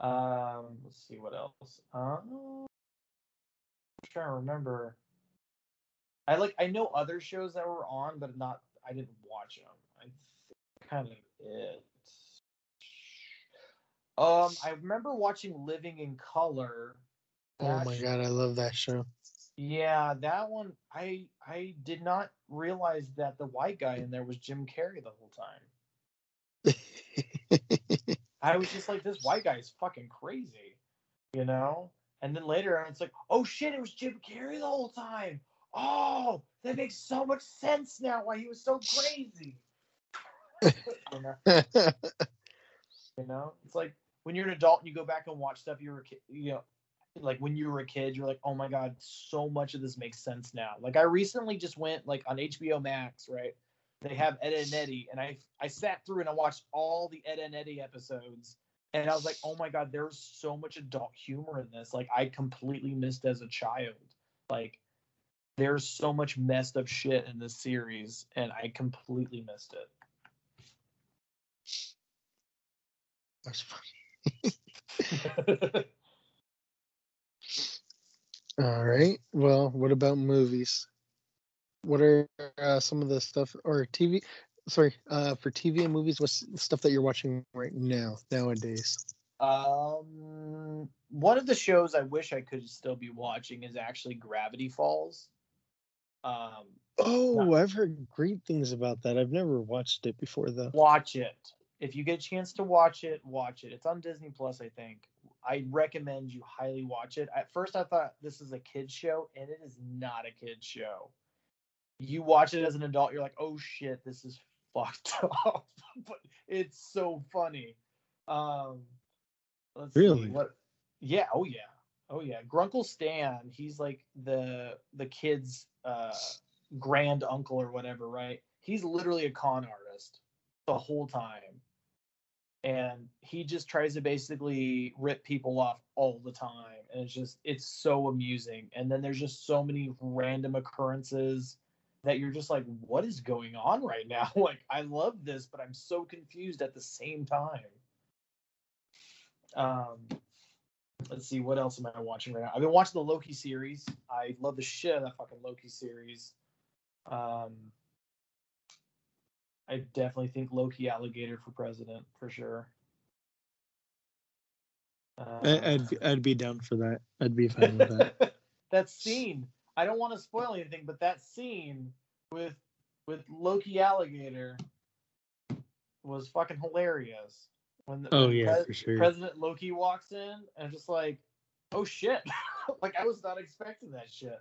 S2: um, let's see what else. Uh, I'm trying to remember. I like I know other shows that were on, but not I didn't watch them. I think kind of it. Um, I remember watching Living in Color.
S1: Oh my god, I love that show.
S2: Yeah, that one I I did not realize that the white guy in there was Jim Carrey the whole time. [LAUGHS] I was just like, this white guy is fucking crazy, you know? And then later on, it's like, oh shit, it was Jim Carrey the whole time. Oh, that makes so much sense now why he was so crazy. you, know? [LAUGHS] you know? It's like when you're an adult and you go back and watch stuff you were a kid, you know, like when you were a kid, you're like, oh my god, so much of this makes sense now. Like I recently just went like on HBO Max, right? They have Ed and Eddie, and I I sat through and I watched all the Ed and Eddie episodes, and I was like, oh my god, there's so much adult humor in this. Like I completely missed as a child. Like there's so much messed up shit in this series, and I completely missed it.
S1: That's funny. [LAUGHS] [LAUGHS] All right. Well, what about movies? What are uh, some of the stuff or TV? Sorry, uh, for TV and movies, what's the stuff that you're watching right now nowadays?
S2: Um, one of the shows I wish I could still be watching is actually Gravity Falls. Um,
S1: Oh, I've heard great things about that. I've never watched it before though.
S2: watch it if you get a chance to watch it. Watch it. It's on Disney Plus, I think. I recommend you highly watch it. At first, I thought this is a kids show, and it is not a kids show. You watch it as an adult, you're like, "Oh shit, this is fucked [LAUGHS] up," but it's so funny. Um, let's
S1: Really?
S2: see what. Yeah. Oh yeah. Oh yeah. Grunkle Stan. He's like the the kid's uh, grand uncle or whatever, right? He's literally a con artist the whole time, and he just tries to basically rip people off all the time, and it's just it's so amusing. And then there's just so many random occurrences that you're just like, what is going on right now? [LAUGHS] like, I love this, but I'm so confused at the same time. Um, let's see, what else am I watching right now? I've been watching the Loki series. I love the shit out of that fucking Loki series. Um, I definitely think Loki alligator for president for sure. Uh,
S1: I'd be- I'd be down for that. I'd be fine with that. [LAUGHS]
S2: that scene. I don't want to spoil anything, but that scene with with Loki alligator was fucking hilarious. When the,
S1: Oh
S2: when
S1: yeah,
S2: Pres-
S1: for sure.
S2: President Loki walks in and just like, oh shit, [LAUGHS] like I was not expecting that shit.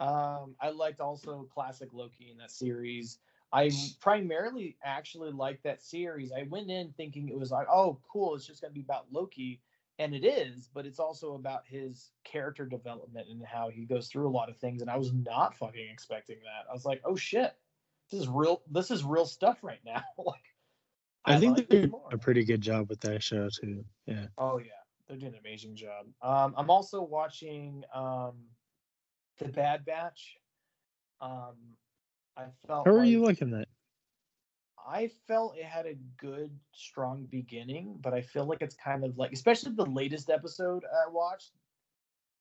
S2: Um, I liked also classic Loki in that series. I primarily actually liked that series. I went in thinking it was like, oh, cool, it's just gonna be about Loki, and it is, but it's also about his character development and how he goes through a lot of things. And I was not fucking expecting that. I was like, oh shit, this is real. This is real stuff right now. [LAUGHS] like,
S1: I, think
S2: like
S1: they're doing a pretty good job with that show too. Yeah.
S2: Oh yeah, they're doing an amazing job. Um, I'm also watching um, the Bad Batch. Um, I felt.
S1: How are
S2: like,
S1: you liking that?
S2: I felt it had a good, strong beginning, but I feel like it's kind of like, especially the latest episode I watched.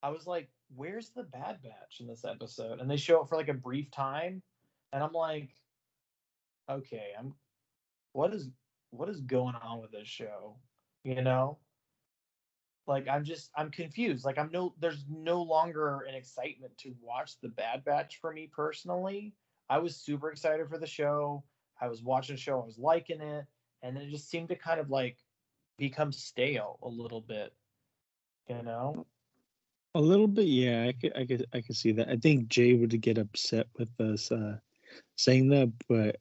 S2: I was like, "Where's the Bad Batch in this episode?" And they show up for like a brief time, and I'm like, "Okay, I'm. What is what is going on with this show?" You know, like I'm just I'm confused. Like I'm no there's no longer an excitement to watch the Bad Batch for me personally. I was super excited for the show. I was watching the show, I was liking it, and then it just seemed to kind of like become stale a little bit. You know?
S1: A little bit, yeah. I could, I could, I could see that. I think Jay would get upset with us uh, saying that, but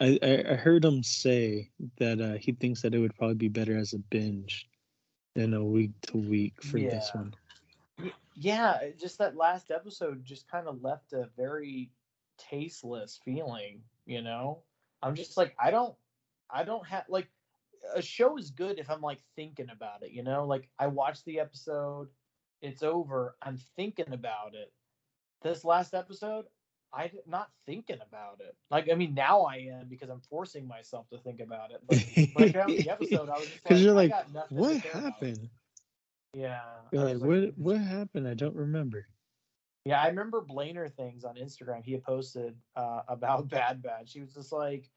S1: I, I, I heard him say that uh, he thinks that it would probably be better as a binge than a week to week for this one.
S2: Yeah, just that last episode just kind of left a very tasteless feeling, you know? I'm just like I don't I don't have like a show is good if I'm like thinking about it, you know? Like I watched the episode, it's over, I'm thinking about it. This last episode, I'm not thinking about it. Like I mean now I am because I'm forcing myself to think about it. But I the episode, I was just [LAUGHS] like,
S1: Because you're like, what
S2: care about."
S1: happened?
S2: Yeah.
S1: You're
S2: I
S1: like, what, what happened? I don't remember.
S2: Yeah, I remember Blainer things on Instagram. He had posted uh, [LAUGHS] about Bad Batch. He was just like,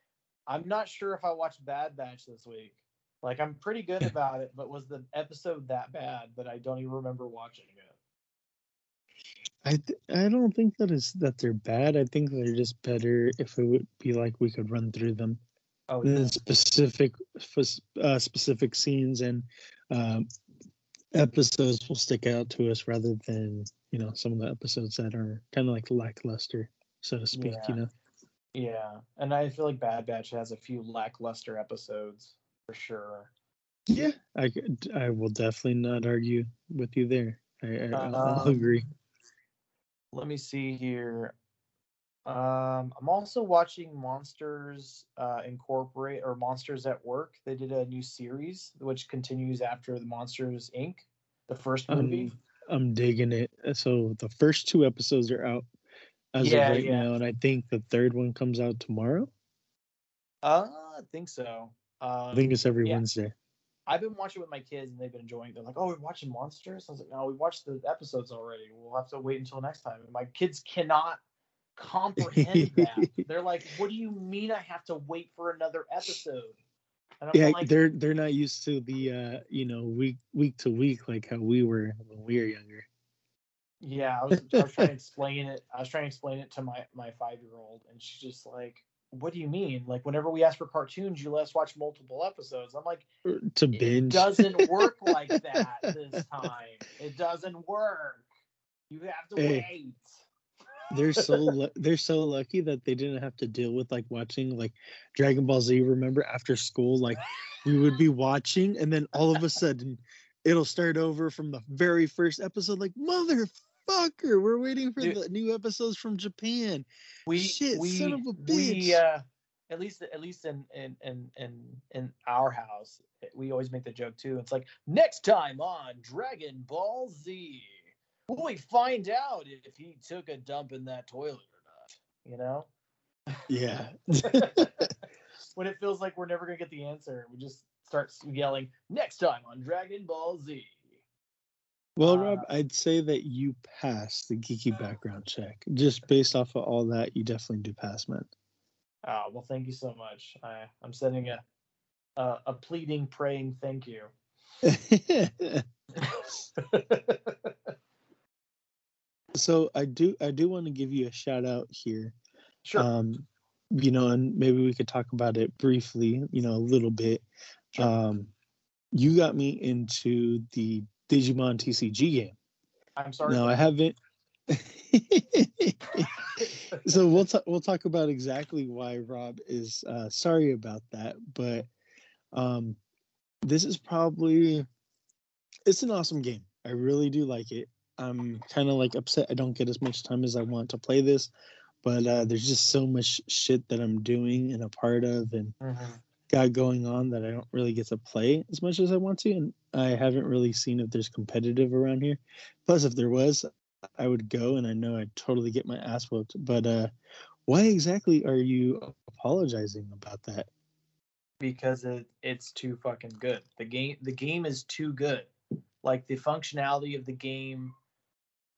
S2: "I'm not sure if I watched Bad Batch this week. Like, I'm pretty good [LAUGHS] about it, but was the episode that bad that I don't even remember watching it?"
S1: I th- I don't think that is that they're bad. I think they're just better if it would be like we could run through them.
S2: Oh yeah,
S1: specific uh, specific scenes and um, episodes will stick out to us rather than you know some of the episodes that are kind of like lackluster, so to speak.
S2: Yeah.
S1: You know.
S2: yeah. And I feel like Bad Batch has a few lackluster episodes for sure.
S1: Yeah, I I will definitely not argue with you there. I, I, I'll
S2: Um,
S1: agree.
S2: Let me see here. Um, I'm also watching Monsters uh, Incorporate or Monsters at Work. They did a new series which continues after the Monsters Inc. The first movie.
S1: Um, I'm digging it. Uh, So the first two episodes are out as
S2: Yeah,
S1: of right
S2: yeah.
S1: now, and I think the third one comes out tomorrow.
S2: Uh, I think so. Um,
S1: I think it's every
S2: yeah.
S1: Wednesday.
S2: I've been watching with my kids and they've been enjoying. it. They're like, "Oh, we're watching Monsters." I was like, "No, we watched the episodes already. We'll have to wait until next time." And my kids cannot [LAUGHS] comprehend that. They're like, "What do you mean I have to wait for another episode?"
S1: Yeah,
S2: like,
S1: they're they're not used to the uh you know week week to week like how we were when we were younger.
S2: Yeah, I was, I was trying to explain it. I was trying to explain it to my my five year old, and she's just like, "What do you mean? Like, whenever we ask for cartoons, you let us watch multiple episodes." I'm like,
S1: Or To
S2: "It
S1: binge
S2: doesn't work like [LAUGHS] that this time. It doesn't work. You have to
S1: Hey.
S2: wait."
S1: They're so [LAUGHS] they're so lucky that they didn't have to deal with like watching like Dragon Ball Z. Remember after school, like we would be watching, and then all of a sudden it'll start over from the very first episode. Like motherfucker, we're waiting for
S2: Dude.
S1: the new episodes from Japan.
S2: we
S1: Shit,
S2: we
S1: son of a
S2: we
S1: bitch.
S2: uh at least at least in in in in in our house we always make the joke too it's like next time on dragon ball z will we find out if he took a dump in that toilet or not you know?
S1: Yeah, [LAUGHS]
S2: when it feels like we're never gonna get the answer we just start yelling next time on dragon ball z.
S1: Well,
S2: Uh,
S1: Rob, I'd say that you passed the geeky [LAUGHS] background check. Just based off of all that, you definitely do pass, man.
S2: oh well thank you so much. I i'm sending a a, a pleading praying thank you [LAUGHS]
S1: so I do I do want to give you a shout out here.
S2: sure
S1: Um, you know, and maybe we could talk about it briefly, you know, a little bit.
S2: Sure.
S1: Um, you got me into the Digimon TCG game.
S2: I'm sorry.
S1: No, I haven't. [LAUGHS] so we'll talk. We'll talk about exactly why Rob is uh, sorry about that. But um, this is probably it's an awesome game. I really do like it. I'm kind of like upset I don't get as much time as I want to play this, but uh, there's just so much shit that I'm doing and a part of and
S2: Mhm.
S1: got going on that I don't really get to play as much as I want to, and I haven't really seen if there's competitive around here. Plus, if there was, I would go, and I know I'd totally get my ass whooped. But uh, why exactly are you apologizing about that?
S2: because it it's too fucking good. The game the game is too good. Like the functionality of the game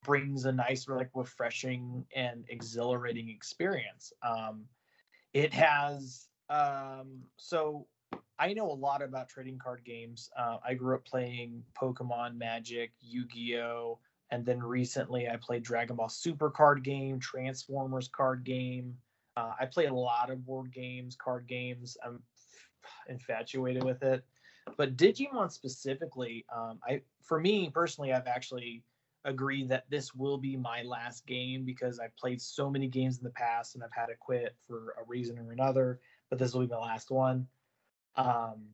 S2: brings a nice like refreshing and exhilarating experience. Um it has um so I know a lot about trading card games. Uh, I grew up playing Pokemon, Magic, Yu-Gi-Oh, and then recently I played Dragon Ball Super card game, Transformers card game. Uh, I play a lot of board games, card games. I'm [SIGHS] infatuated with it. But Digimon specifically, um, I for me personally, I've actually agreed that this will be my last game because I've played so many games in the past and I've had to quit for a reason or another. But this will be my last one. Um,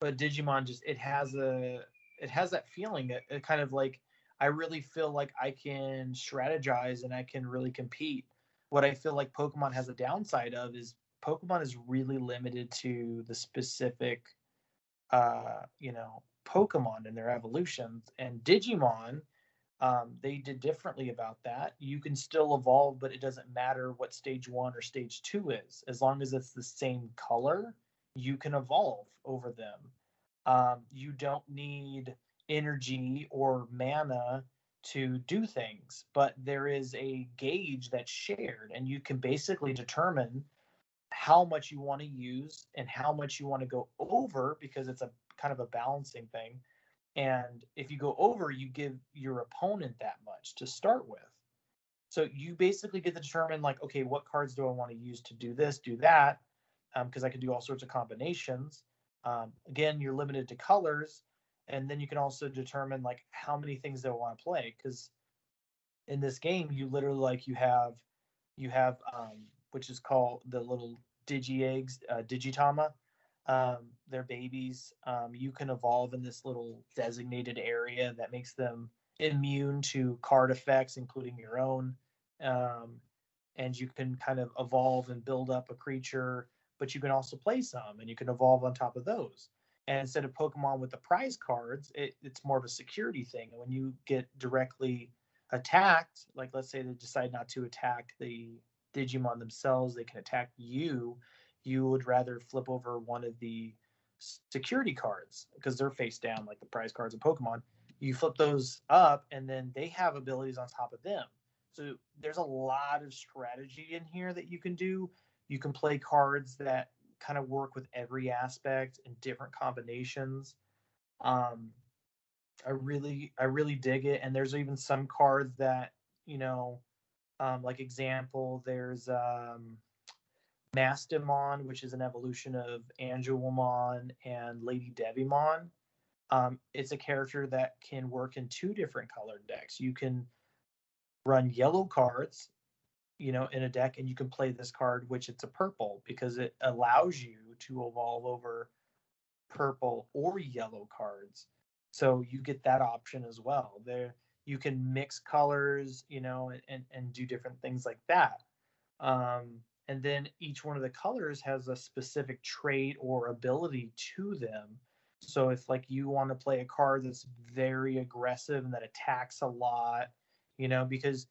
S2: but Digimon just it has a it has that feeling that it kind of like I really feel like I can strategize and I can really compete. What I feel like Pokemon has a downside of is Pokemon is really limited to the specific, uh, you know, Pokemon and their evolutions. And Digimon, um, they did differently about that. You can still evolve, but it doesn't matter what stage one or stage two is. As long as it's the same color, you can evolve over them. Um, you don't need energy or mana to do things, but there is a gauge that's shared, and you can basically determine how much you want to use and how much you want to go over because it's a kind of a balancing thing. And if you go over, you give your opponent that much to start with. So you basically get to determine, like, okay, what cards do I want to use to do this, do that? Because I can do all sorts of combinations. Um, again, you're limited to colors, and then you can also determine like how many things they want to play. Because in this game, you literally like you have you have um, which is called the little digi eggs, uh, digitama. Um, they're babies. Um, you can evolve in this little designated area that makes them immune to card effects, including your own. Um, and you can kind of evolve and build up a creature, but you can also play some and you can evolve on top of those. And instead of Pokemon with the prize cards, it, it's more of a security thing. And when you get directly attacked, like let's say they decide not to attack the Digimon themselves, they can attack you. You would rather flip over one of the security cards because they're face down, like the prize cards of Pokemon. You flip those up, and then they have abilities on top of them. So there's a lot of strategy in here that you can do. You can play cards that kind of work with every aspect and different combinations. Um, I really, I really dig it. And there's even some cards that you know um, like example, there's um, Mastemon, which is an evolution of Angelmon and Lady Devimon. Um, it's a character that can work in two different colored decks. You can run yellow cards, you know, in a deck, and you can play this card, which it's a purple because it allows you to evolve over purple or yellow cards. So you get that option as well. There, you can mix colors, you know, and and do different things like that. Um, and then each one of the colors has a specific trait or ability to them. So if like you want to play a card that's very aggressive and that attacks a lot, you know, because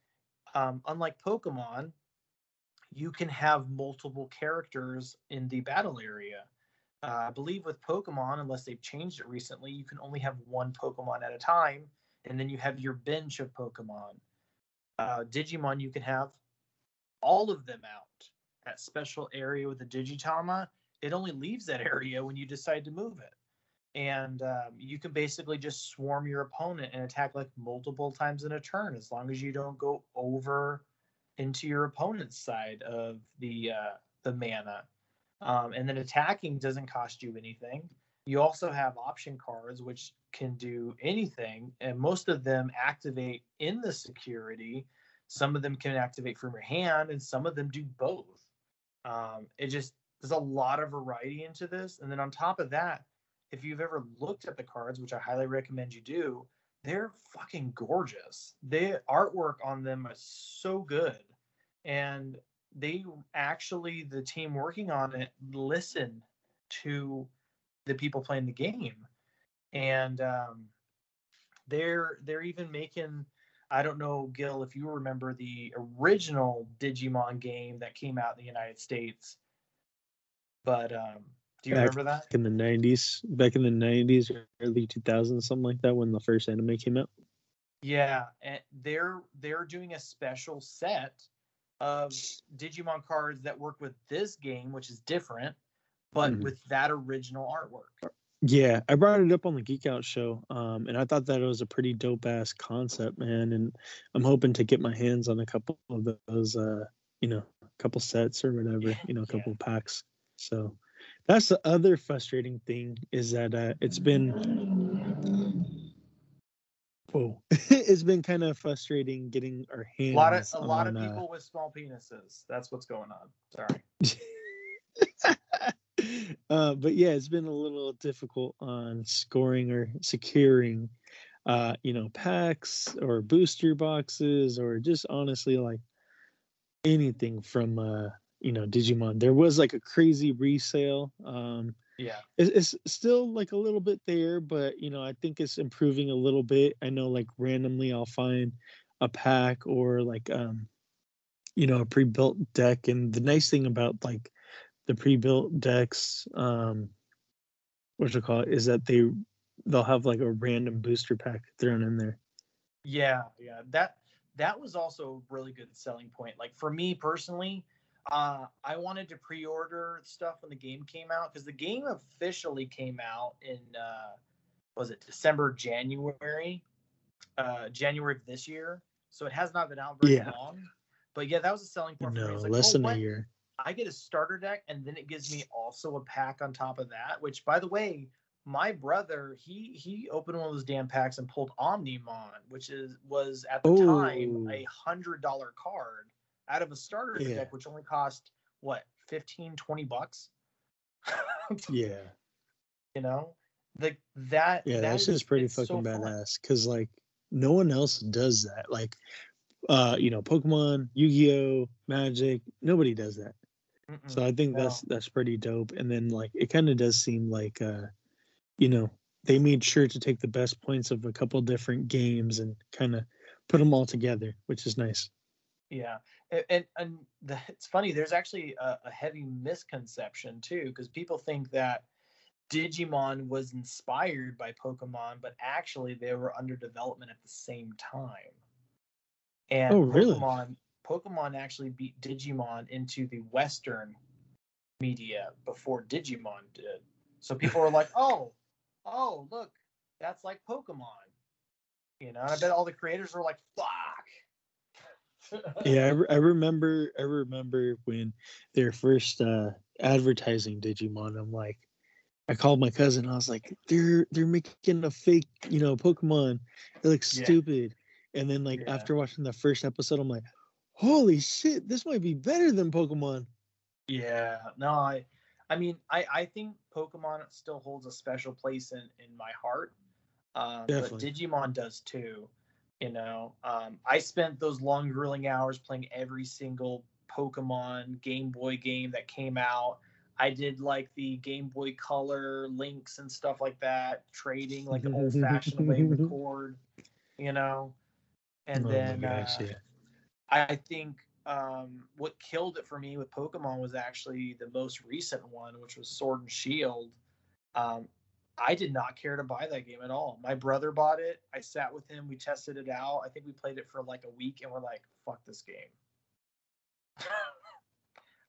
S2: um, unlike Pokemon, you can have multiple characters in the battle area. Uh, I believe with Pokemon, unless they've changed it recently, you can only have one Pokemon at a time, and then you have your bench of Pokemon. Uh, Digimon, you can have all of them out. That special area with the Digitama, it only leaves that area when you decide to move it. And um, you can basically just swarm your opponent and attack like multiple times in a turn as long as you don't go over into your opponent's side of the uh, the mana. Um, and then attacking doesn't cost you anything. You also have option cards, which can do anything, and most of them activate in the security. Some of them can activate from your hand, and some of them do both. Um, it just there's a lot of variety into this, and then on top of that, if you've ever looked at the cards, which I highly recommend you do, they're fucking gorgeous. The artwork on them is so good, and they actually the team working on it listen to the people playing the game. And um, they're they're even making i don't know gil if you remember the original digimon game that came out in the united states. But um, do you
S1: back
S2: remember that?
S1: Back in the 90s back in the 90s or early 2000s something like that when the first anime came out?
S2: Yeah and they're they're doing a special set of digimon cards that work with this game which is different but
S1: Mhm.
S2: with that original artwork
S1: Yeah, I brought it up on the Geek Out show, um, and I thought that it was a pretty dope ass concept, man. And I'm hoping to get my hands on a couple of those, uh, you know, a couple sets or whatever, you know, a
S2: Yeah.
S1: couple packs. So that's the other frustrating thing is that uh, it's been, whoa, [LAUGHS] it's been kind of frustrating getting our
S2: a
S1: hands.
S2: lot of a lot of
S1: uh,
S2: people with small penises that's what's going on sorry [LAUGHS]
S1: uh, but yeah, it's been a little difficult on scoring or securing, uh, you know, packs or booster boxes or just honestly like anything from, uh, you know, Digimon. There was like a crazy resale. Um,
S2: yeah
S1: it's, it's still like a little bit there, but you know, I think it's improving a little bit. I know like randomly I'll find a pack or like, um, you know, a pre-built deck. And the nice thing about like the pre-built decks, um, what you call it, is that they they'll have like a random booster pack thrown in there.
S2: yeah yeah that that was also a really good selling point like for me personally uh i wanted to pre-order stuff when the game came out because the game officially came out in uh was it december january uh january of this year so it has not been out very
S1: Yeah.
S2: long but yeah that was a selling point for me
S1: No,
S2: like,
S1: less
S2: oh,
S1: than
S2: what?
S1: a year.
S2: I get a starter deck, and then it gives me also a pack on top of that. Which, by the way, my brother he he opened one of those damn packs and pulled Omnimon, which is was at the time
S1: Oh.
S2: a hundred dollar card out of a starter
S1: Yeah.
S2: deck, which only cost what 15, 20 bucks. [LAUGHS]
S1: Yeah,
S2: you know, the that
S1: yeah,
S2: that
S1: that's
S2: is-
S1: pretty
S2: it's so
S1: fucking
S2: fun.
S1: badass. Cause like no one else does that. Like, uh, you know, Pokemon, Yu-Gi-Oh, Magic, nobody does that.
S2: Mm-mm.
S1: So I think
S2: no.
S1: that's that's pretty dope. And then like it kind of does seem like uh, you know, they made sure to take the best points of a couple different games and kind of put them all together, which is nice.
S2: Yeah, A- and and the, it's funny. There's actually a, a heavy misconception too, because people think that Digimon was inspired by Pokemon, but actually they were under development at the same time. And
S1: Oh, really?
S2: Pokemon, Pokemon actually beat Digimon into the Western media before Digimon did. So people were like, [LAUGHS] "Oh, oh, look, that's like Pokemon," you know. And I bet all the creators were like, "Fuck." [LAUGHS]
S1: Yeah, I, re- I remember I remember when they were first uh advertising Digimon. I'm like I called my cousin. I was like, "They're they're making a fake, you know, Pokemon. It looks
S2: Yeah.
S1: stupid." And then, like
S2: Yeah.
S1: after watching the first episode, I'm like, "Holy shit! This might be better than Pokemon."
S2: Yeah, no, I, I mean, I, I think Pokemon still holds a special place in in my heart. Um, but
S1: Definitely.
S2: Digimon does too. You know, um, I spent those long, grueling hours playing every single Pokemon Game Boy game that came out. I did like the Game Boy Color links and stuff like that, trading like the old fashioned way with [LAUGHS] cord. You know, and
S1: oh
S2: then
S1: gosh,
S2: uh,
S1: yeah.
S2: I think um, what killed it for me with Pokemon was actually the most recent one, which was Sword and Shield. Um, I did not care to buy that game at all. My brother bought it. I sat with him. We tested it out. I think we played it for like a week, and we're like, "Fuck this game." [LAUGHS]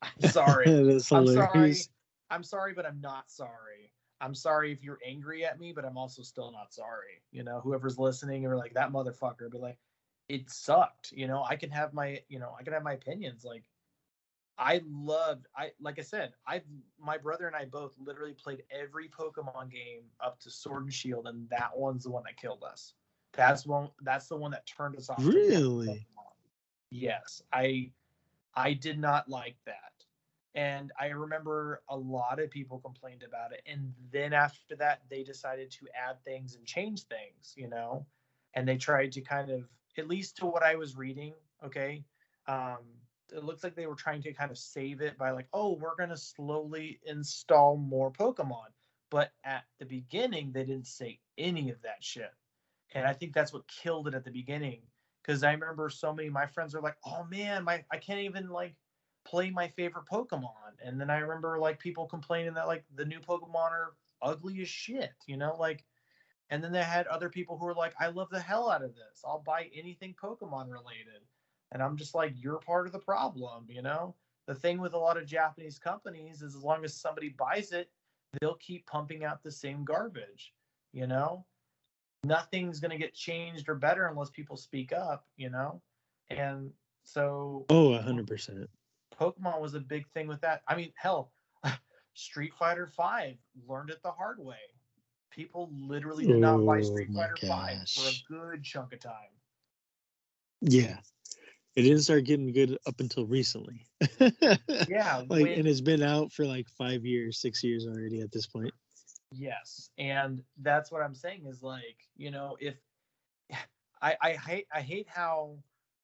S2: I'm sorry. [LAUGHS] I'm sorry. I'm sorry, but I'm not sorry. I'm sorry if you're angry at me, but I'm also still not sorry. You know, whoever's listening or like that motherfucker, but like, it sucked. You know, I can have my, you know, I can have my opinions. Like, I loved I like I said, I my brother and I both literally played every Pokemon game up to Sword and Shield, and that one's the one that killed us. That's one that's the one that turned us off.
S1: Really?
S2: Yes. I I did not like that. And I remember a lot of people complained about it. And then after that, they decided to add things and change things, you know? And they tried to kind of, at least to what I was reading, okay, um, it looks like they were trying to kind of save it by like, oh, we're going to slowly install more Pokemon. But at the beginning, they didn't say any of that shit. And I think that's what killed it at the beginning. Because I remember so many of my friends are like, oh man, my I can't even like play my favorite Pokemon. And then I remember like people complaining that like the new Pokemon are ugly as shit, you know, like and then they had other people who were like, I love the hell out of this. I'll buy anything Pokemon related. And I'm just like, you're part of the problem, you know? The thing with a lot of Japanese companies is as long as somebody buys it, they'll keep pumping out the same garbage, you know? Nothing's going to get changed or better unless people speak up, you know? And so.
S1: Oh, 100%.
S2: Pokemon was a big thing with that. I mean, hell, [LAUGHS] Street Fighter Five learned it the hard way. People literally did not buy Street oh Fighter Five for a good chunk of time.
S1: Yeah, it didn't start getting good up until recently. [LAUGHS]
S2: yeah,
S1: like, when, and it's been out for like five years, six years already at this point.
S2: Yes, and that's what I'm saying is like, you know, if I I hate I hate how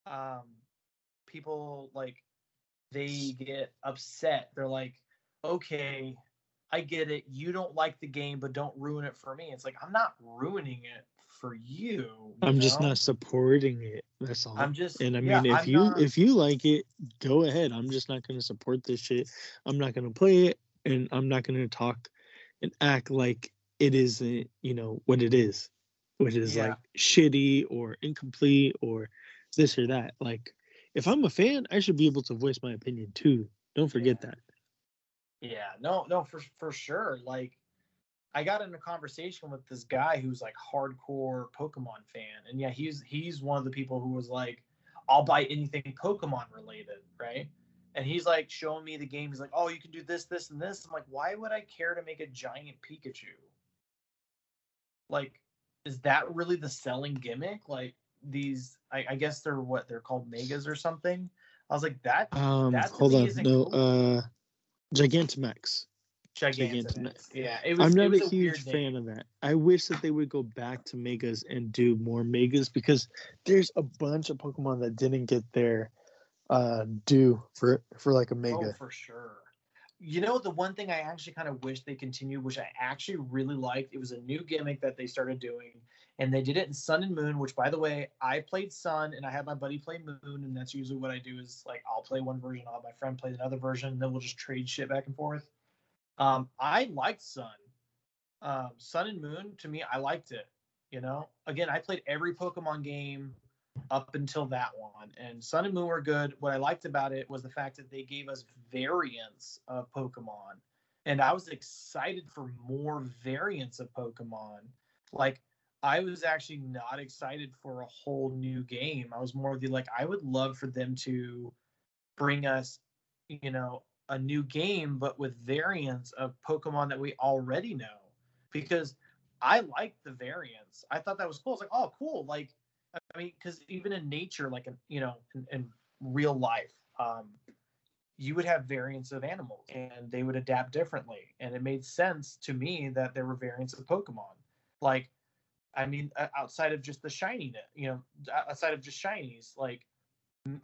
S2: um people like they get upset. They're like, okay, I get it. You don't like the game, but don't ruin it for me. It's like, I'm not ruining it for you. you
S1: I'm know? just not supporting it. That's all.
S2: I'm just,
S1: and I mean, yeah, if I'm you not... if you like it, go ahead. I'm just not going to support this shit. I'm not going to play it, and I'm not going to talk and act like it isn't, you know, what it is, which is yeah. like shitty or incomplete or this or that. Like, if I'm a fan, I should be able to voice my opinion too. Don't forget
S2: yeah.
S1: that.
S2: Yeah, no, no, for for sure. Like, I got in a conversation with this guy who's like hardcore Pokemon fan, and yeah, he's he's one of the people who was like, "I'll buy anything Pokemon related," right? And he's like showing me the game. He's like, "Oh, you can do this, this, and this." I'm like, "Why would I care to make a giant Pikachu?" Like, is that really the selling gimmick? Like, these I, I, guess they're what they're called megas or something. I was like that.
S1: Um, hold on, no, cool. uh, Gigantamax.
S2: Gigantamax. Gigantamax. Yeah,
S1: it was. I'm not a, a huge fan of that. I wish that they would go back to megas and do more megas because there's a bunch of Pokemon that didn't get their uh due for for like a mega. Oh,
S2: for sure. You know, the one thing I actually kind of wish they continued, which I actually really liked, it was a new gimmick that they started doing, and they did it in Sun and Moon. Which, by the way, I played Sun, and I had my buddy play Moon, and that's usually what I do is like I'll play one version, I'll have my friend play another version, and then we'll just trade shit back and forth. Um, I liked Sun, um, Sun and Moon. To me, I liked it. You know, again, I played every Pokemon game up until that one. And Sun and Moon were good. What I liked about it was the fact that they gave us variants of Pokemon. And I was excited for more variants of Pokemon. Like, I was actually not excited for a whole new game. I was more the like, I would love for them to bring us, you know, a new game, but with variants of Pokemon that we already know. Because I liked the variants. I thought that was cool. It's like, oh, cool. Like, I mean, because even in nature, like in, you know, in, in real life, um, you would have variants of animals and they would adapt differently. And it made sense to me that there were variants of Pokemon. Like, I mean, outside of just the shiny, you know, outside of just shinies, like,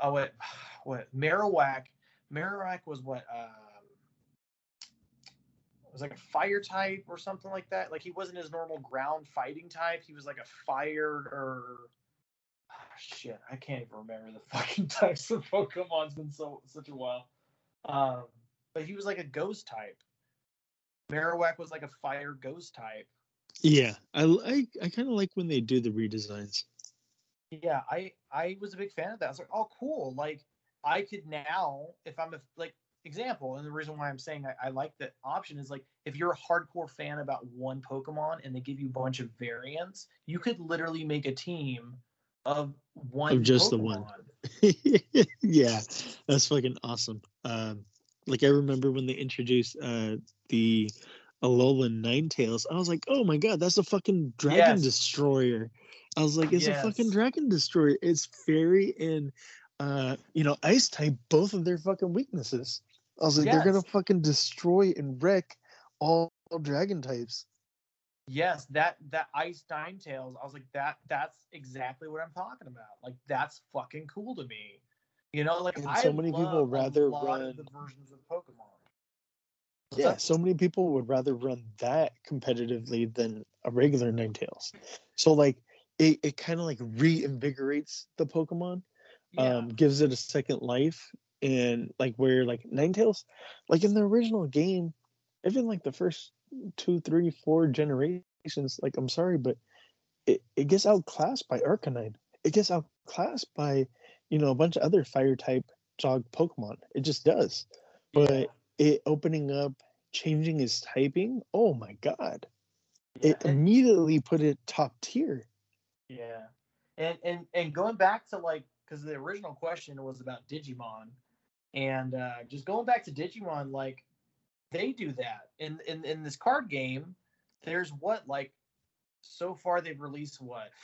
S2: oh, what, [SIGHS] what, Marowak, Marowak was what, um, was like a fire type or something like that. Like he wasn't his normal ground fighting type. He was like a fire or shit, I can't even remember the [LAUGHS] fucking types of Pokemon. It's been so such a while. Um, but he was like a ghost type. Marowak was like a fire ghost type.
S1: Yeah, I I, I kind of like when they do the redesigns.
S2: Yeah, I I was a big fan of that. I was like, oh, cool. Like I could now, if I'm a like example, and the reason why I'm saying I, I like that option is like if you're a hardcore fan about one Pokemon and they give you a bunch of variants, you could literally make a team of one
S1: of just the one. [LAUGHS] yeah, that's fucking awesome. Um, like I remember when they introduced uh the Alolan Ninetales, I was like, oh my god, that's a fucking dragon
S2: Yes.
S1: destroyer. I was like, it's a fucking dragon destroyer. It's fairy and uh, you know, ice type, both of their fucking weaknesses. I was like, they're gonna fucking destroy and wreck all dragon types.
S2: Yes, that that Ice Nine Tails. I was like, that that's exactly what I'm talking about. Like that's fucking cool to me. You know, like
S1: And
S2: I
S1: so many people rather run-
S2: the versions of Pokemon. What's
S1: Yeah, so many people would rather run that competitively than a regular Ninetales. So like it, it kind of like reinvigorates the Pokemon,
S2: yeah,
S1: um, gives it a second life, and like where like Ninetales, like in the original game, even like the first two, three, four generations, like I'm sorry, but it, it gets outclassed by Arcanine. It gets outclassed by, you know, a bunch of other fire type dog Pokemon. It just does but
S2: yeah,
S1: it opening up, changing his typing, oh my god.
S2: yeah.
S1: It immediately put it top tier.
S2: Yeah, and and and going back to like because the original question was about Digimon, and uh, just going back to Digimon, like they do that in in in this card game. There's what like so far they've released what? [SIGHS]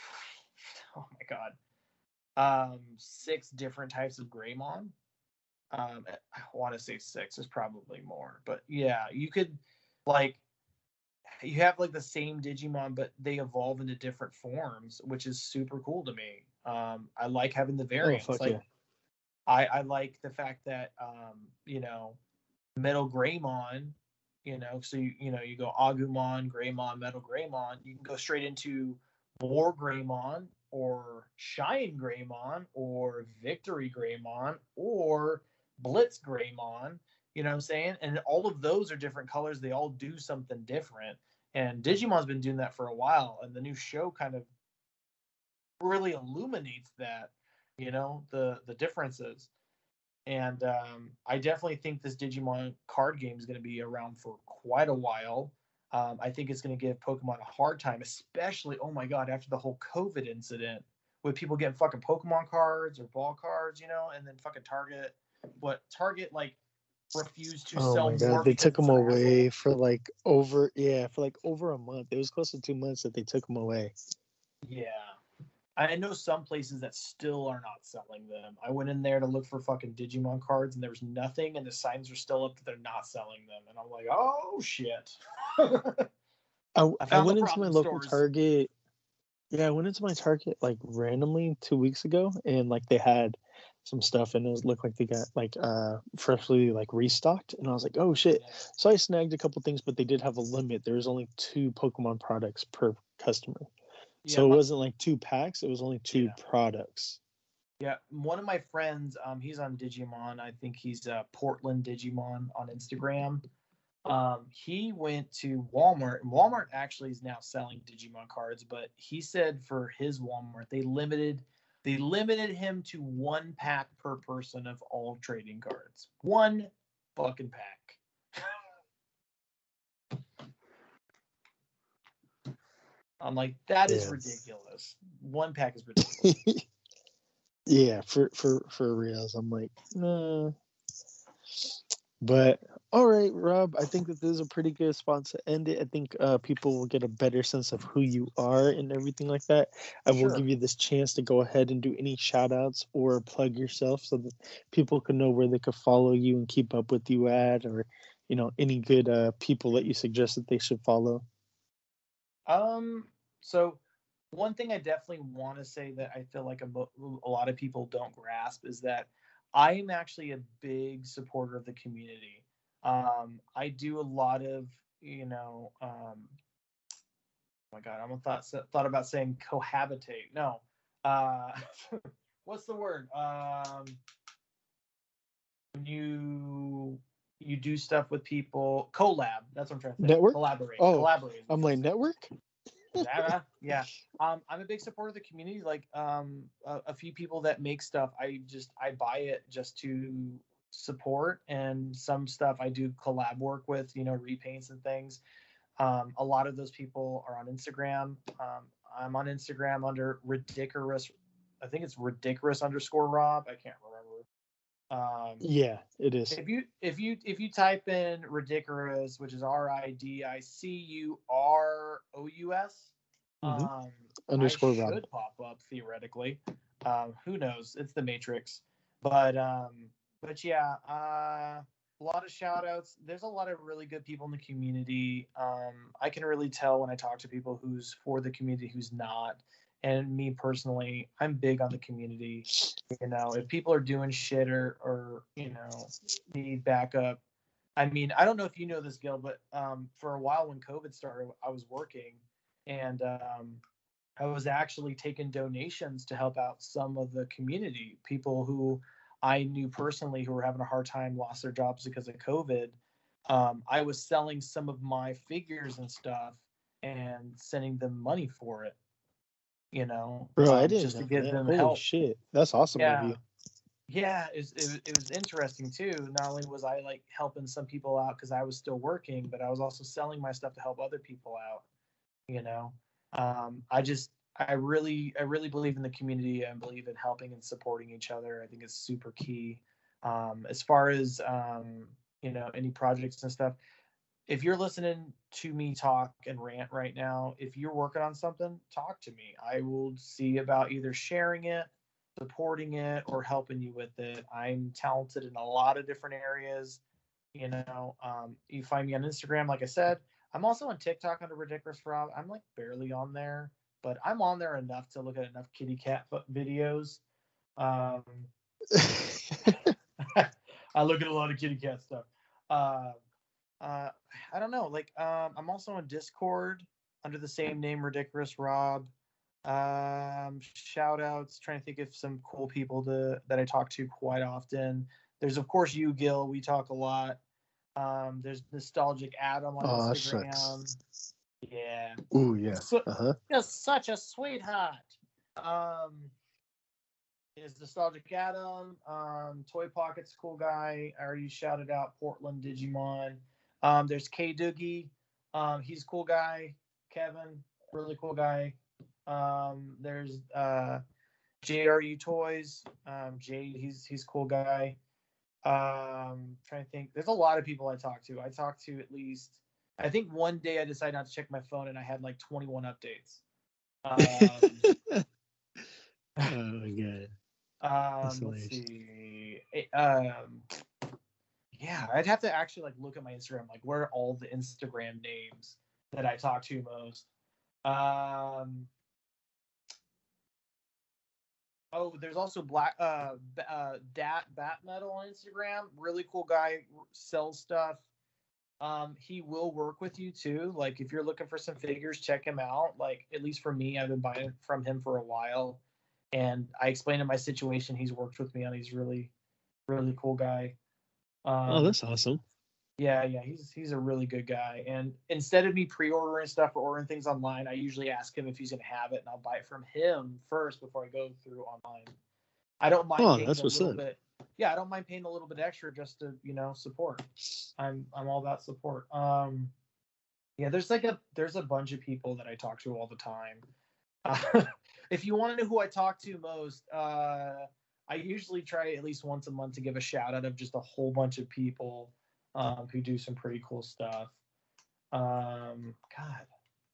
S2: Oh my god, um, six different types of Greymon. Um, I want to say six. is probably more, but yeah, you could like you have like the same Digimon, but they evolve into different forms, which is super cool to me. Um, I like having the variants.
S1: fuck
S2: like
S1: yeah.
S2: I, I like the fact that um, you know, Metal Greymon, you know, so you you know, you go Agumon, Greymon, Metal Greymon, you can go straight into War Greymon or Shine Greymon or Victory Greymon or Blitz Greymon. You know what I'm saying? And all of those are different colors. They all do something different. And Digimon's been doing that for a while, and the new show kind of really illuminates that, you know, the the differences. And um, I definitely think this Digimon card game is going to be around for quite a while. Um, I think it's going to give Pokemon a hard time, especially oh my god, after the whole COVID incident with people getting fucking Pokemon cards or ball cards, you know, and then fucking Target, what Target like refused to
S1: Oh
S2: sell
S1: my god, they took them away for like over yeah, for like over a month. It was close to two months that they took them away.
S2: Yeah. I know some places that still are not selling them. I went in there to look for fucking Digimon cards and there was nothing, and the signs are still up that they're not selling them. And I'm like, oh shit. [LAUGHS]
S1: I,
S2: I
S1: I, went into my local
S2: stores.
S1: Target. Yeah, I went into my Target like randomly two weeks ago, and like they had some stuff, and it looked like they got like uh freshly like restocked, and I was like, oh shit. So I snagged a couple things, but they did have a limit. There was only two Pokemon products per customer,
S2: Yeah,
S1: so it
S2: my-
S1: wasn't like two packs. It was only two
S2: Yeah.
S1: products.
S2: Yeah, one of my friends, um, he's on Digimon. I think he's uh, Portland Digimon on Instagram. Um, he went to Walmart, and Walmart actually is now selling Digimon cards. But he said for his Walmart, they limited they limited him to one pack per person of all trading cards. One fucking pack. I'm like, that is
S1: Yes.
S2: ridiculous. One pack is [LAUGHS] ridiculous.
S1: yeah, for for for reals. I'm like, nah. But all right, Rob. I think that this is a pretty good spot to end it. I think uh, people will get a better sense of who you are and everything like that. I will give you this chance to go ahead and do any shout outs or plug yourself so that people can know where they could follow you and keep up with you at, or you know, any good uh, people that you suggest that they should follow.
S2: Um, so one thing I definitely want to say that I feel like a, a lot of people don't grasp is that I am actually a big supporter of the community. Um, I do a lot of, you know, um, oh my God, I almost thought thought about saying cohabitate. No, uh, [LAUGHS] what's the word? Um, when you you do stuff with people, collab. That's what I'm trying to say.
S1: Network?
S2: Collaborate.
S1: Oh,
S2: collaborate.
S1: I'm like network.
S2: yeah, [LAUGHS] yeah. Um, I'm a big supporter of the community. Like um, a, a few people that make stuff, I just I buy it just to support, and some stuff I do collab work with, you know, repaints and things. Um, a lot of those people are on Instagram. Um, I'm on Instagram under ridiculous I think it's ridiculous underscore Rob. I can't remember. Um,
S1: Yeah, it is.
S2: if you if you if you type in ridiculous, which is R I D I C U R O U S,
S1: Mhm.
S2: um,
S1: Underscore
S2: I
S1: Rob.
S2: should pop up theoretically. Um, who knows? It's the Matrix. But um, but yeah, uh, a lot of shout outs. There's a lot of really good people in the community. Um, I can really tell when I talk to people who's for the community, who's not. And me personally, I'm big on the community. You know, if people are doing shit or or you know need backup. I mean, I don't know if you know this, Gil, but um, for a while when COVID started, I was working, and um, I was actually taking donations to help out some of the community people who I knew personally who were having a hard time, lost their jobs because of COVID. Um, I was selling some of my figures and stuff and sending them money for it. You know,
S1: Bro, I
S2: um,
S1: didn't
S2: just to give
S1: that.
S2: them
S1: Holy
S2: help.
S1: shit. That's awesome of
S2: Yeah.
S1: you.
S2: Yeah, it was, it, was- it was interesting too. Not only was I like helping some people out because I was still working, but I was also selling my stuff to help other people out. You know, um, I just I really I really believe in the community and believe in helping and supporting each other. I think it's super key. Um, as far as um, you know, any projects and stuff. If you're listening to me talk and rant right now, if you're working on something, talk to me. I will see about either sharing it supporting it or helping you with it. I'm talented in a lot of different areas. You know, um, you find me on Instagram, like I said. I'm also on TikTok under Ridiculous Rob. I'm like barely on there, but I'm on there enough to look at enough kitty cat videos. Um, [LAUGHS] [LAUGHS] I look at a lot of kitty cat stuff. Uh, uh, I don't know. Like, um, I'm also on Discord under the same name, Ridiculous Rob. Um, shout outs. Trying to think of some cool people to that I talk to quite often. There's of course you, Gil. We talk a lot. Um, there's nostalgic Adam on
S1: Aw,
S2: Instagram. Yeah,
S1: Ooh, yeah.
S2: So-
S1: Uh huh.
S2: just such a sweetheart. Um, is nostalgic Adam. Um, Toy Pocket's cool guy. I already shouted out Portland Digimon. Um, there's K Doogie. Um, he's a cool guy. Kevin, really cool guy. Um, there's uh, JRU Toys. Um, Jade, he's he's a cool guy. Um, trying to think. There's a lot of people I talk to. I talk to at least. I think one day I decided not to check my phone and I had like 21 updates. Um, [LAUGHS]
S1: oh my god.
S2: Um, [LAUGHS] let's see. Eh, Um, yeah, I'd have to actually like look at my Instagram, like where are all the Instagram names that I talk to most. Um, oh, there's also Black uh, uh Dat Bat Metal on Instagram. Really cool guy, sells stuff. Um, he will work with you too. Like if you're looking for some figures, check him out. Like at least for me, I've been buying from him for a while and I explained him my situation. He's worked with me on. He's really, really cool guy. Um,
S1: oh, that's awesome.
S2: yeah, yeah. He's he's a really good guy. And instead of me pre-ordering stuff or ordering things online, I usually ask him if he's gonna have it, and I'll buy it from him first before I go through online. I don't mind
S1: Oh,
S2: paying
S1: that's
S2: a
S1: what's
S2: little
S1: up.
S2: bit. Yeah, I don't mind paying a little bit extra just to you know support. I'm I'm all about support. Um, yeah, there's like a there's a bunch of people that I talk to all the time. Uh, [LAUGHS] if you want to know who I talk to most, uh, I usually try at least once a month to give a shout out of just a whole bunch of people um, who do some pretty cool stuff. Um, God,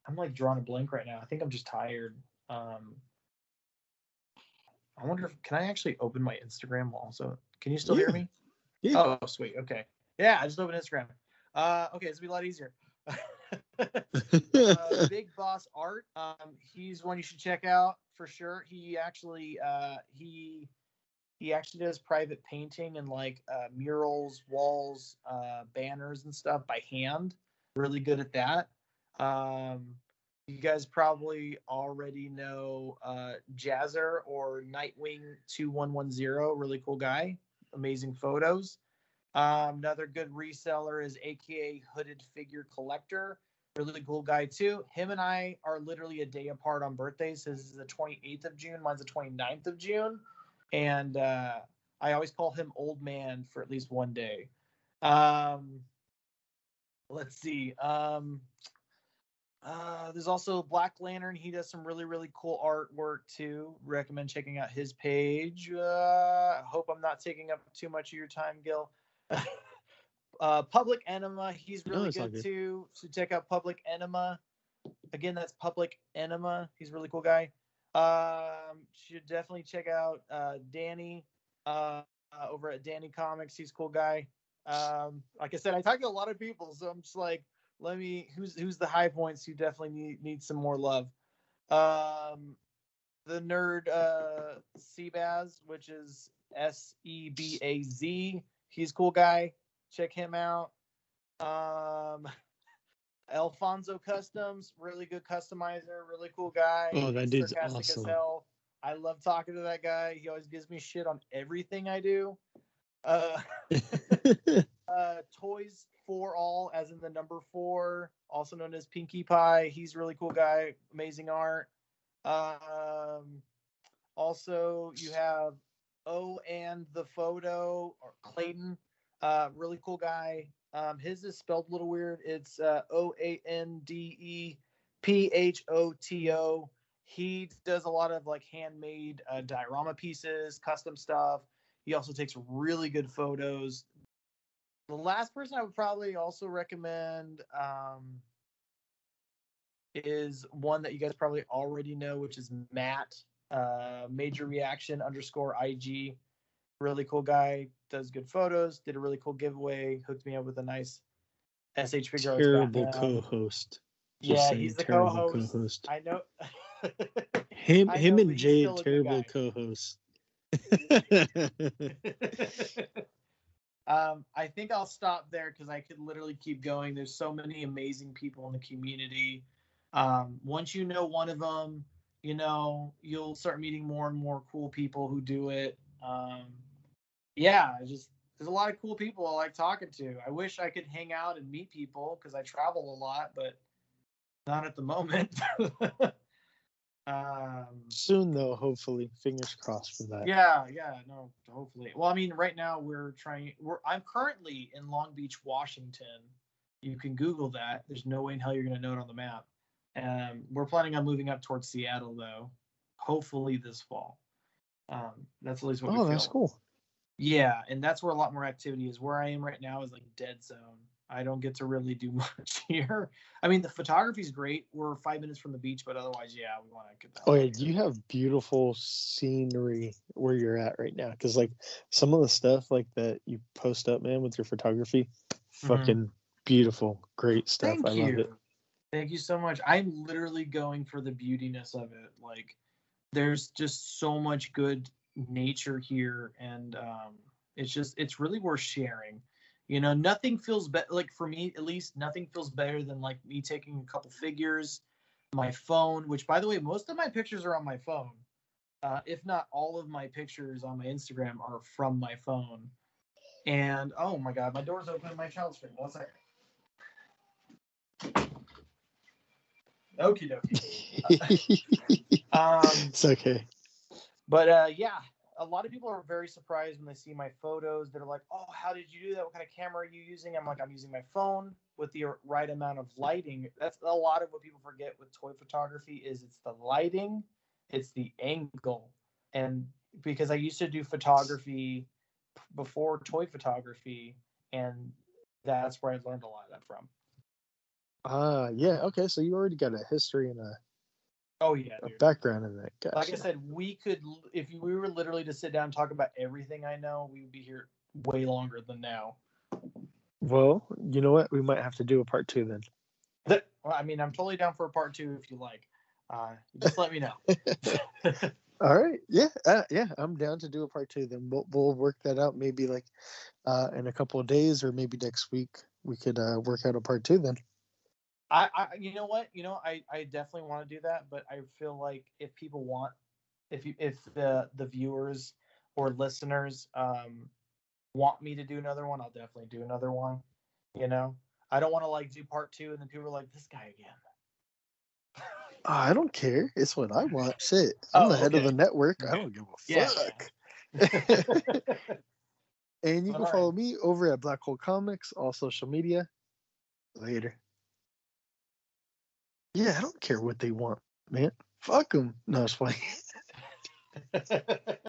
S2: I'm like drawing a blank right now. I think I'm just tired. Um, I wonder if can I actually open my Instagram also? Can you still hear me?
S1: Yeah.
S2: Oh, sweet. Okay. Yeah, I just opened Instagram. Uh, okay, it's be a lot easier. [LAUGHS] uh, Big Boss Art. Um, he's one you should check out for sure. He actually uh, he he actually does private painting and like uh, murals, walls, uh, banners and stuff by hand. Really good at that. Um, you guys probably already know uh, Jazzer or Nightwing two one one zero. Really cool guy. Amazing photos. Um, another good reseller is AKA Hooded Figure Collector really cool guy too. Him and I are literally a day apart on birthdays. His is the 28th of June, mine's the 29th of June. And uh, I always call him old man for at least one day. Um, let's see. Um, Uh, there's also Black Lantern. He does some really, really cool artwork too. Recommend checking out his page. Uh, hope I'm not taking up too much of your time, Gil. [LAUGHS] uh, Public Enema. He's really
S1: all
S2: good,
S1: good.
S2: too. So check out Public Enema. Again, that's Public Enema. He's a really cool guy. Um, should definitely check out uh, Danny uh, uh, over at Danny Comics. He's a cool guy. Um, like I said, I talk to a lot of people, so I'm just like, let me who's who's the high points who definitely need need some more love. Um, the nerd uh, Sebaz, which is S E B A Z. He's cool guy. Check him out. Um, Alfonso Customs, really good customizer, really cool guy.
S1: Oh, that dude's
S2: sarcastic
S1: awesome.
S2: as hell. I love talking to that guy. He always gives me shit on everything I do. Uh, [LAUGHS] uh, Toys for All, as in the number four, also known as Pinkie Pie. He's a really cool guy, amazing art. Um, also, you have Oh and the photo or Clayton, uh, really cool guy. Um, his is spelled a little weird. It's uh, O A N D E P H O T O. He does a lot of like handmade uh, diorama pieces, custom stuff. He also takes really good photos. The last person I would probably also recommend um, is one that you guys probably already know, which is Matt, uh, Major Reaction underscore IG. Really cool guy, does good photos, did a really cool giveaway, hooked me up with a nice SH figure.
S1: terrible co-host. Just
S2: Yeah, he's the
S1: terrible
S2: co-host.
S1: co-host.
S2: I know. [LAUGHS]
S1: Him,
S2: I
S1: him,
S2: know,
S1: and
S2: but he's
S1: Jade,
S2: still a good
S1: terrible co-hosts. [LAUGHS] [LAUGHS]
S2: um, I think I'll stop there because I could literally keep going. There's so many amazing people in the community. Um, once you know one of them, you know you'll start meeting more and more cool people who do it. Um, yeah, I just there's a lot of cool people I like talking to. I wish I could hang out and meet people because I travel a lot, but not at the moment. [LAUGHS] um,
S1: Soon, though, hopefully, fingers crossed for that.
S2: yeah, yeah, no, hopefully. Well, I mean, right now we're trying. We're I'm currently in Long Beach, Washington. You can Google that. There's no way in hell you're gonna know it on the map. Um, we're planning on moving up towards Seattle, though. Hopefully this fall. Um, that's at least what. we
S1: Oh, that's cool.
S2: Yeah, and that's where a lot more activity is. Where I am right now is like dead zone. I don't get to really do [LAUGHS] much here. I mean, the photography's great. We're five minutes from the beach, but otherwise, yeah, we want to get that.
S1: Oh yeah, you have beautiful scenery where you're at right now. Because like some of the stuff like that you post up, man, with your photography, fucking beautiful, great stuff.
S2: Mm-hmm. Thank
S1: I
S2: you.
S1: love it.
S2: Thank you so much. I'm literally going for the beautiness of it. Like, there's just so much good nature here, and um, it's just it's really worth sharing. You know, nothing feels better. Like for me, at least, nothing feels better than like me taking a couple figures, my phone. Which, by the way, most of my pictures are on my phone. Uh, if not all of my pictures on my Instagram are from my phone. And oh my god, my door's open. My child's screaming. One second. Okie dokie. [LAUGHS] [LAUGHS] Um,
S1: it's okay.
S2: But uh, yeah, a lot of people are very surprised when they see my photos. They're like, "Oh, how did you do that? What kind of camera are you using?" I'm like, "I'm using my phone with the right amount of lighting." That's a lot of what people forget with toy photography is it's the lighting, it's the angle, and because I used to do photography before toy photography, and that's where I learned a lot of that from.
S1: Ah, yeah. Okay, so you already got a history and a,
S2: Oh yeah,
S1: a
S2: dude.
S1: background in that. Gotcha.
S2: like I said, we could if we were literally to sit down and talk about everything I know, we would be here way longer than now.
S1: Well, you know what? We might have to do a part two then. [LAUGHS]
S2: Well, I mean, I'm totally down for a part two if you like. Uh, just let me know. [LAUGHS]
S1: All right. Yeah. Uh, yeah. I'm down to do a part two. Then we'll we'll work that out. Maybe like uh, in a couple of days, or maybe next week. We could uh, work out a part two then.
S2: I, I, you know what, you know, I, I definitely want to do that, but I feel like if people want, if you, if the the viewers or listeners um want me to do another one, I'll definitely do another one. You know, I don't want to like do part two and then people are like, this guy again. [LAUGHS]
S1: Ah, I don't care. It's what I want. Shit. I'm
S2: Oh,
S1: the head of the network. I [LAUGHS] don't give a
S2: Yeah.
S1: fuck. [LAUGHS] and you
S2: But
S1: can follow me over at Black Hole Comics, all social media. Later. Yeah, I don't care what they want, man. Fuck them. No, it's [LAUGHS] funny.